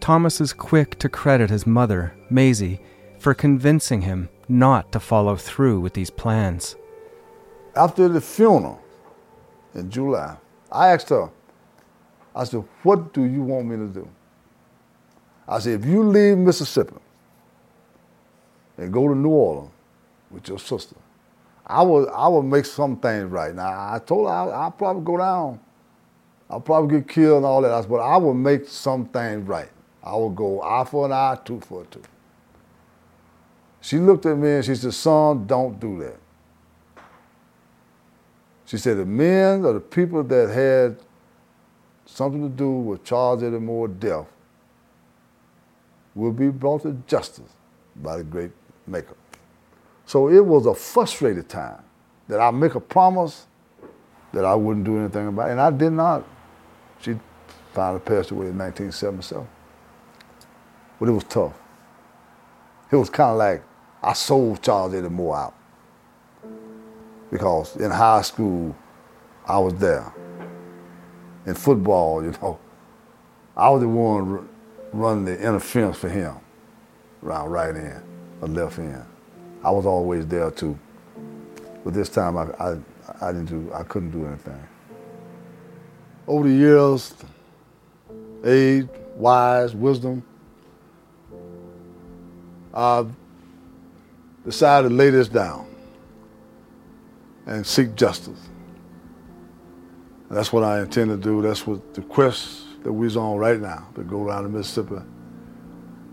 Thomas is quick to credit his mother, Maisie, for convincing him not to follow through with these plans. After the funeral in July, I asked her, I said, What do you want me to do? I said, If you leave Mississippi and go to New Orleans with your sister, I will, I will make some things right. Now, I told her I'll, I'll probably go down. I'll probably get killed and all that, but I will make some things right. I will go eye for an eye, tooth for a tooth. She looked at me and she said, Son, don't do that. She said, The men or the people that had something to do with Charles Eddie Moore death will be brought to justice by the great Maker. So it was a frustrated time that I make a promise that I wouldn't do anything about it, and I did not. She finally passed away in 1977. But it was tough. It was kind of like I sold Charles Eddie Moore out. Because in high school, I was there. In football, you know, I was the one running the interference for him around right end or left end. I was always there too. But this time I, I, I didn't do, I couldn't do anything. Over the years, age, wise, wisdom, I've decided to lay this down and seek justice. And that's what I intend to do. That's what the quest that we're on right now, to go down to Mississippi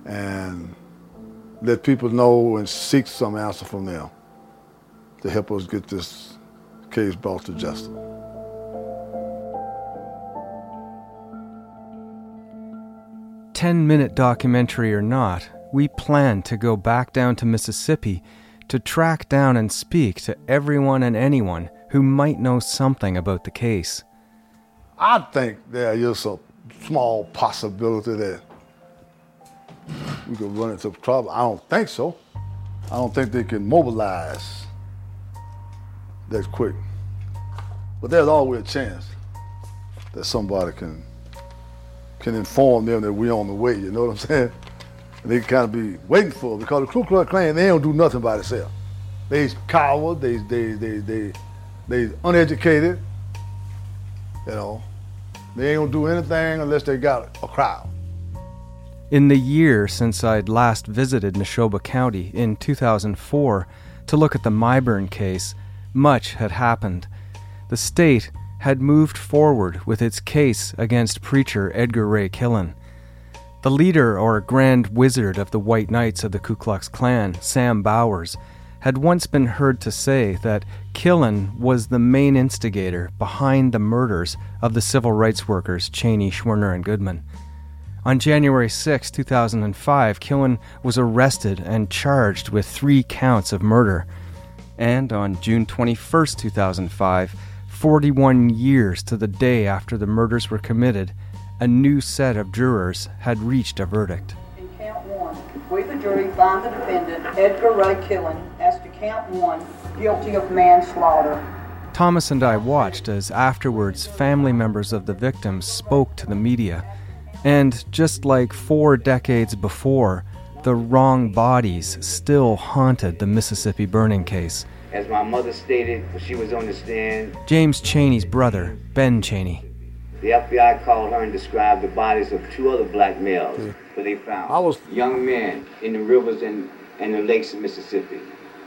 and let people know and seek some answer from them to help us get this case brought to justice. Ten minute documentary or not, we plan to go back down to Mississippi to track down and speak to everyone and anyone who might know something about the case. I think there is a small possibility that we could run into trouble. I don't think so. I don't think they can mobilize that quick. But there's always a chance that somebody can can inform them that we're on the way, you know what I'm saying? And they kind of be waiting for it because the Ku Klux Klan, they don't do nothing by themselves. They coward, they, they, they, they, they uneducated, you know. They ain't gonna do anything unless they got a crowd. In the year since I'd last visited Neshoba County in 2004 to look at the MIBURN case, much had happened. The state had moved forward with its case against preacher Edgar Ray Killen. The leader or grand wizard of the White Knights of the Ku Klux Klan, Sam Bowers, had once been heard to say that Killen was the main instigator behind the murders of the civil rights workers Chaney, Schwerner, and Goodman. On January 6, 2005, Killen was arrested and charged with three counts of murder. And on June 21, 2005, 41 years to the day after the murders were committed, a new set of jurors had reached a verdict. In count one, we, the jury, find the defendant, Edgar Ray Killen, as to count one, guilty of manslaughter. Thomas and I watched as afterwards family members of the victims spoke to the media. And just like four decades before, the wrong bodies still haunted the Mississippi burning case. As my mother stated she was on the stand, James Chaney's brother, Ben Chaney. The FBI called her and described the bodies of two other black males hmm. that they found. I was young men in the rivers and, and the lakes of Mississippi.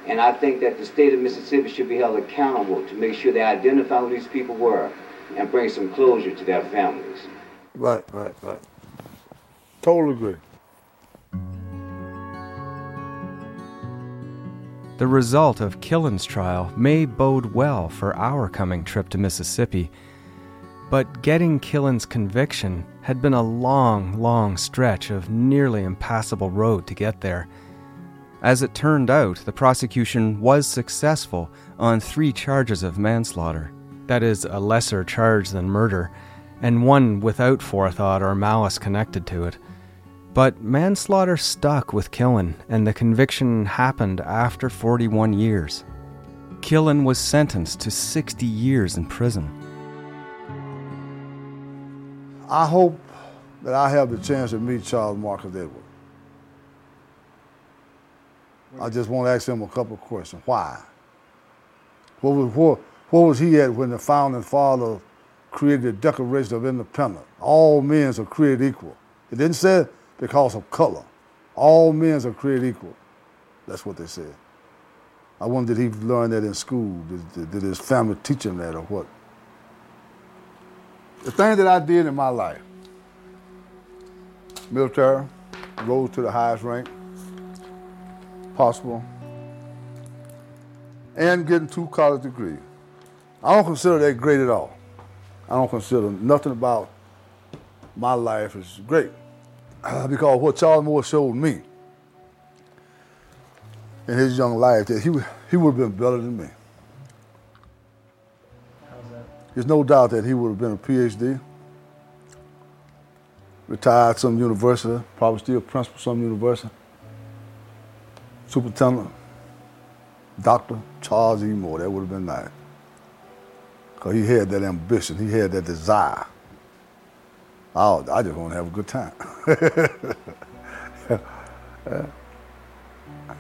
And I think that the state of Mississippi should be held accountable to make sure they identify who these people were and bring some closure to their families. Right, right, right. Totally agree. The result of Killen's trial may bode well for our coming trip to Mississippi. But getting Killen's conviction had been a long, long stretch of nearly impassable road to get there. As it turned out, the prosecution was successful on three charges of manslaughter that is, a lesser charge than murder, and one without forethought or malice connected to it. But manslaughter stuck with Killen, and the conviction happened after 41 years. Killen was sentenced to 60 years in prison. I hope that I have the chance to meet Charles Marcus Edward. I just want to ask him a couple of questions. Why? What was, what, what was he at when the founding father created the Declaration of Independence? All men are created equal. It didn't say because of color. All men are created equal. That's what they said. I wonder did he learn that in school? Did, did, did his family teach him that or what? The thing that I did in my life, military, rose to the highest rank possible, and getting two college degrees. I don't consider that great at all. I don't consider nothing about my life is great because what Charles Moore showed me in his young life that he, he would have been better than me. There's no doubt that he would have been a PhD, retired some university, probably still principal some university, superintendent, Dr. Charles E. Moore. That would have been nice. Because he had that ambition, he had that desire. Oh, I just want to have a good time.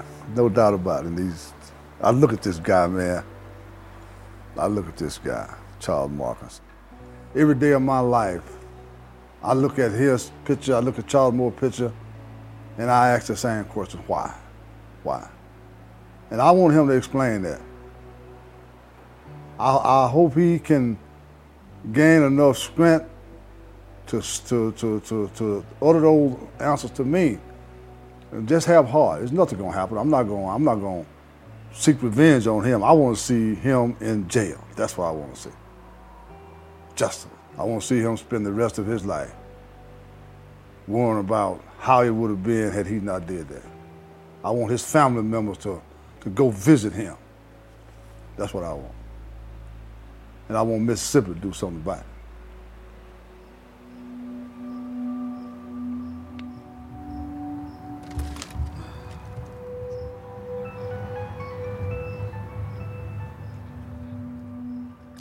no doubt about it. And these, I look at this guy, man. I look at this guy, Charles Marcus. Every day of my life, I look at his picture, I look at Charles Moore's picture, and I ask the same question, why? Why? And I want him to explain that. I, I hope he can gain enough strength to, to, to, to, to utter those answers to me and just have heart. There's nothing gonna happen. I'm not going. I'm not going to seek revenge on him. I want to see him in jail. That's what I want to see. Justice. I want to see him spend the rest of his life worrying about how it would have been had he not did that. I want his family members to, to go visit him. That's what I want. And I want Mississippi to do something about it.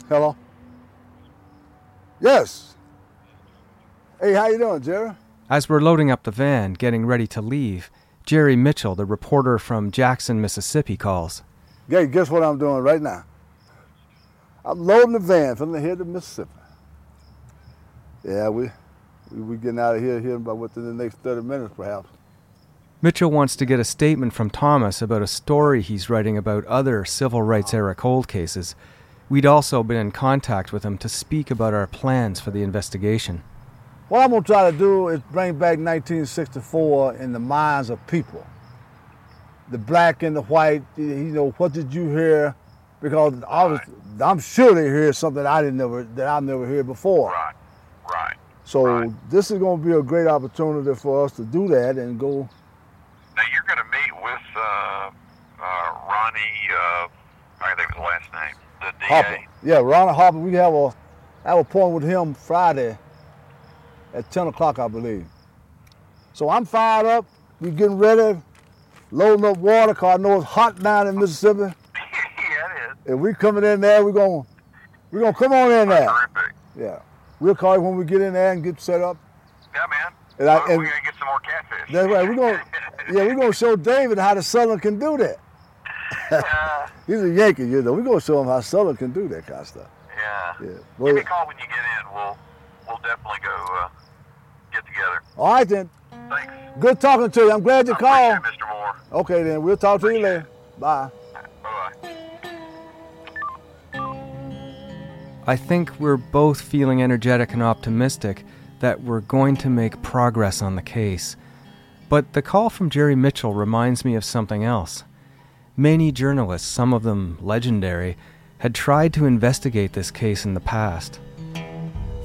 Hello? Yes. Hey, how you doing, Jerry? As we're loading up the van, getting ready to leave, Jerry Mitchell, the reporter from Jackson, Mississippi, calls. Hey, guess what I'm doing right now? I'm loading the van from the head of Mississippi. Yeah, we we we getting out of here here about within the next 30 minutes, perhaps. Mitchell wants to get a statement from Thomas about a story he's writing about other civil rights era cold cases. We'd also been in contact with him to speak about our plans for the investigation. What I'm gonna try to do is bring back 1964 in the minds of people. The black and the white, you know, what did you hear? Because I was, I'm sure they hear something I didn't never that I've never heard before. Right, right. So right. this is gonna be a great opportunity for us to do that and go. Now you're gonna meet with uh, uh, Ronnie. Uh, I think his last name. The DA. Harper. Yeah, Ronnie Harper. We have a have a point with him Friday at 10 o'clock, I believe. So I'm fired up. We getting ready, loading up water, cause I know it's hot down in Mississippi. yeah, it is. If we coming in there, we're gonna we're gonna come on in there. Terrific. Yeah. We'll call you when we get in there and get set up. Yeah, man. And I- and- we're gonna get some more catfish. That's right. We're gonna yeah, we're gonna show David how the Southern can do that. He's a Yankee, you know. We're gonna show him how Southern can do that kind of stuff. Yeah. Yeah. Give me a call when you get in. We'll we'll definitely go uh, get together. all right then. Thanks. Good talking to you. I'm glad you called. It, Mr. Moore. Okay then. We'll talk to you later. Bye. Bye. I think we're both feeling energetic and optimistic that we're going to make progress on the case. But the call from Jerry Mitchell reminds me of something else. Many journalists, some of them legendary, had tried to investigate this case in the past.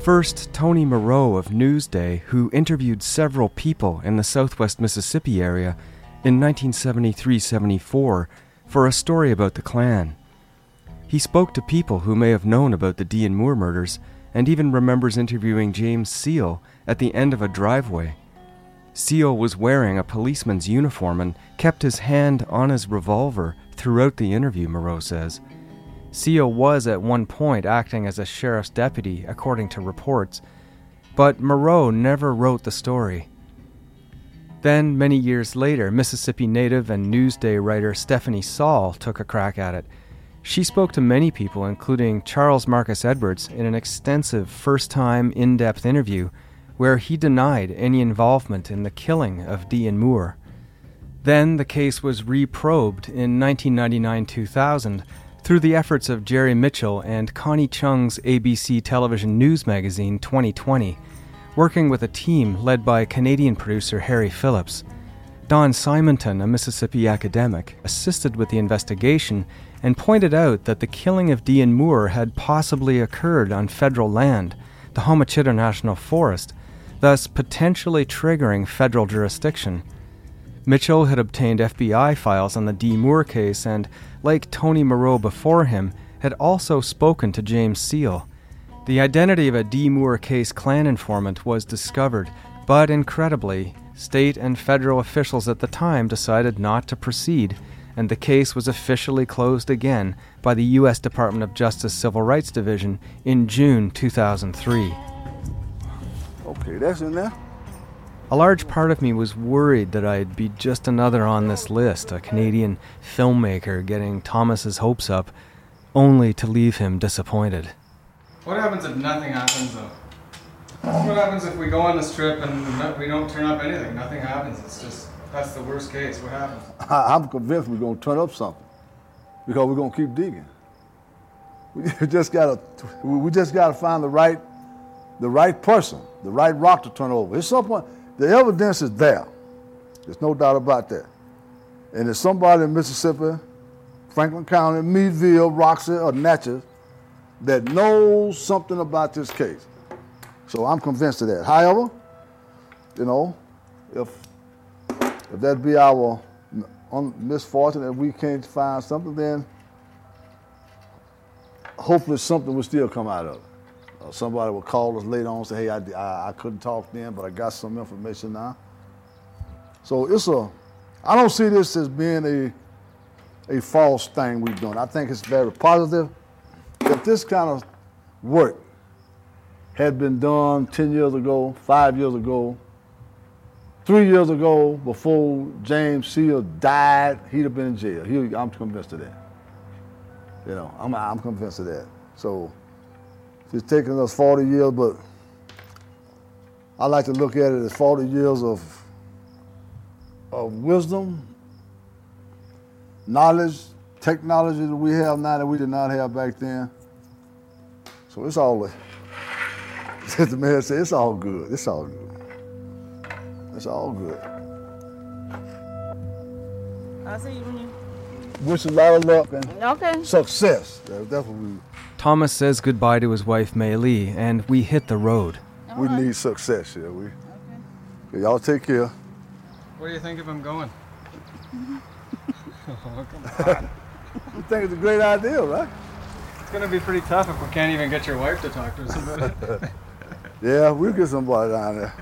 First, Tony Moreau of Newsday, who interviewed several people in the southwest Mississippi area in 1973 74 for a story about the Klan. He spoke to people who may have known about the Dee and Moore murders and even remembers interviewing James Seale at the end of a driveway. Seale was wearing a policeman's uniform and kept his hand on his revolver throughout the interview, Moreau says. Seale was at one point acting as a sheriff's deputy, according to reports. but Moreau never wrote the story. Then, many years later, Mississippi native and Newsday writer Stephanie Saul took a crack at it. She spoke to many people, including Charles Marcus Edwards, in an extensive first time, in depth interview where he denied any involvement in the killing of Dee and Moore. Then the case was reprobed in 1999 2000 through the efforts of Jerry Mitchell and Connie Chung's ABC television news magazine 2020, working with a team led by Canadian producer Harry Phillips. Don Simonton, a Mississippi academic, assisted with the investigation and pointed out that the killing of Dee and Moore had possibly occurred on federal land, the Homochitto National Forest, thus potentially triggering federal jurisdiction. Mitchell had obtained FBI files on the Dee Moore case and, like Tony Moreau before him, had also spoken to James Seale. The identity of a Dee Moore case Klan informant was discovered, but incredibly, state and federal officials at the time decided not to proceed, and the case was officially closed again by the U.S. Department of Justice Civil Rights Division in June 2003. Okay, that's in there. A large part of me was worried that I'd be just another on this list, a Canadian filmmaker getting Thomas's hopes up, only to leave him disappointed. What happens if nothing happens though? What happens if we go on this trip and we don't turn up anything? Nothing happens. It's just that's the worst case. What happens? I, I'm convinced we're gonna turn up something because we're gonna keep digging. We just gotta, we just gotta find the right, the right person, the right rock to turn over. It's someone. The evidence is there. There's no doubt about that. And there's somebody in Mississippi, Franklin County, Meadville, Roxie, or Natchez that knows something about this case. So I'm convinced of that. However, you know, if if that be our misfortune and we can't find something, then hopefully something will still come out of it. Somebody would call us later on and say, hey, I, I, I, couldn't talk then, but I got some information now. So it's a, I don't see this as being a, a false thing we've done. I think it's very positive. If this kind of work had been done 10 years ago, five years ago, three years ago, before James Seale died, he'd have been in jail. He, I'm convinced of that. You know, I'm, I'm convinced of that. So it's taken us 40 years, but I like to look at it as 40 years of, of wisdom, knowledge, technology that we have now that we did not have back then. So it's all, as the man said, it's all good. It's all good. It's all good. I'll see you when you. Wish a lot of luck and Okay. success. That- That's what we, Thomas says goodbye to his wife Mei Lee, and we hit the road. we need success here. We, Y'all take care. What do you think if I'm going? oh, come on. You think it's a great idea, right? It's gonna be pretty tough if we can't even get your wife to talk to us about it. Yeah, we'll get somebody down there.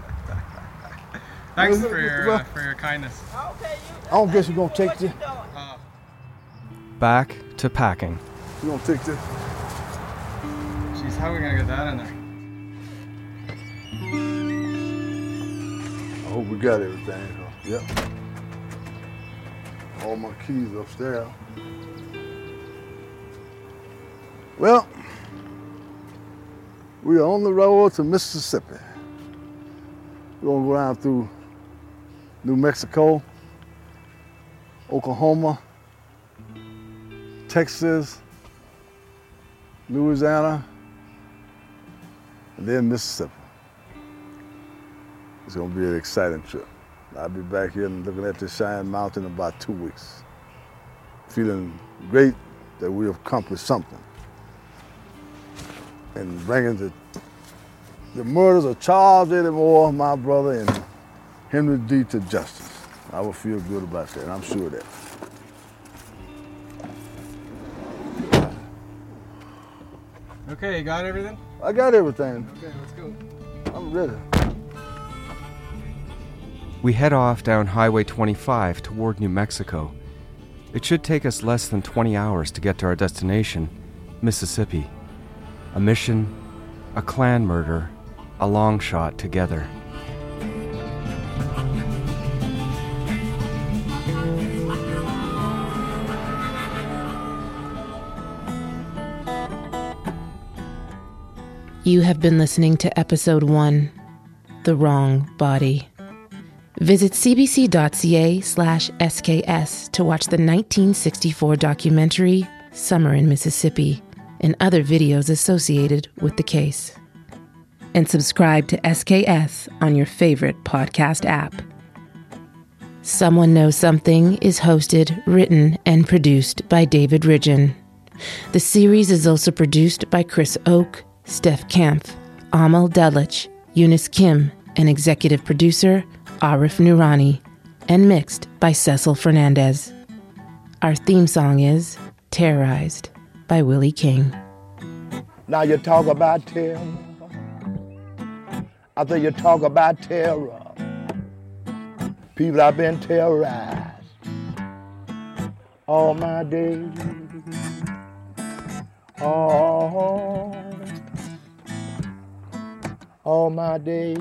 Thanks for your uh, for your kindness. Okay, you, I don't guess you're gonna take the. Back to packing. You gonna take the. How are we gonna get that in there? I hope we got everything. huh? Yep. All my keys upstairs. Well, we are on the road to Mississippi. We're gonna go down through New Mexico, Oklahoma, Texas, Louisiana, and then Mississippi. It's gonna be an exciting trip. I'll be back here and looking at the Cheyenne Mountain in about two weeks. Feeling great that we accomplished something. And bringing the, the murders of Charles Eddie Moore, my brother, and Henry Dee to justice. I will feel good about that, I'm sure of that. Okay, you got everything? I got everything. Okay, let's go. I'm ready. We head off down Highway 25 toward New Mexico. It should take us less than 20 hours to get to our destination, Mississippi. A mission, a Klan murder, a long shot together. You have been listening to episode one The Wrong Body. Visit cbc.ca slash SKS to watch the 1964 documentary Summer in Mississippi and other videos associated with the case. And subscribe to SKS on your favorite podcast app. Someone Knows Something is hosted, written, and produced by David Ridgen. The series is also produced by Chris Oke, Steph Kampf, Amal Delich, Eunice Kim, and executive producer Arif Nurani, and mixed by Cecil Fernandez. Our theme song is Terrorized by Willie King. Now you talk about terror. After you talk about terror, people have been terrorized all my days. All, all my days.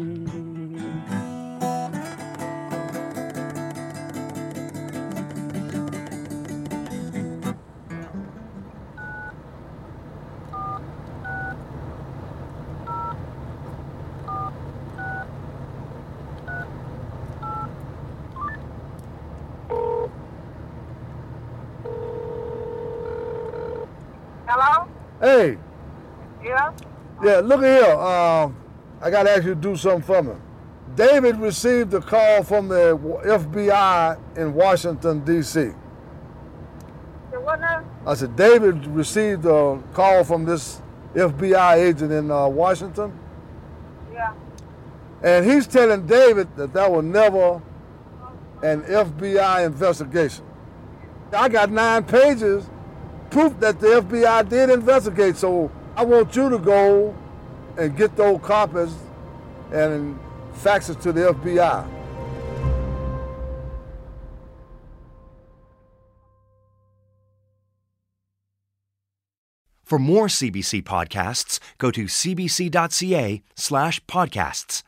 Hello? Hey, Yeah? yeah, look at here. Um, I got to ask you to do something for me. David received a call from the FBI in Washington, D.C. What now? I said, David received a call from this FBI agent in uh, Washington, Yeah. and he's telling David that that was never an FBI investigation. I got nine pages proof that the FBI did investigate, so I want you to go and get those copies and fax it to the FBI. For more CBC podcasts, go to cbc.ca slash podcasts.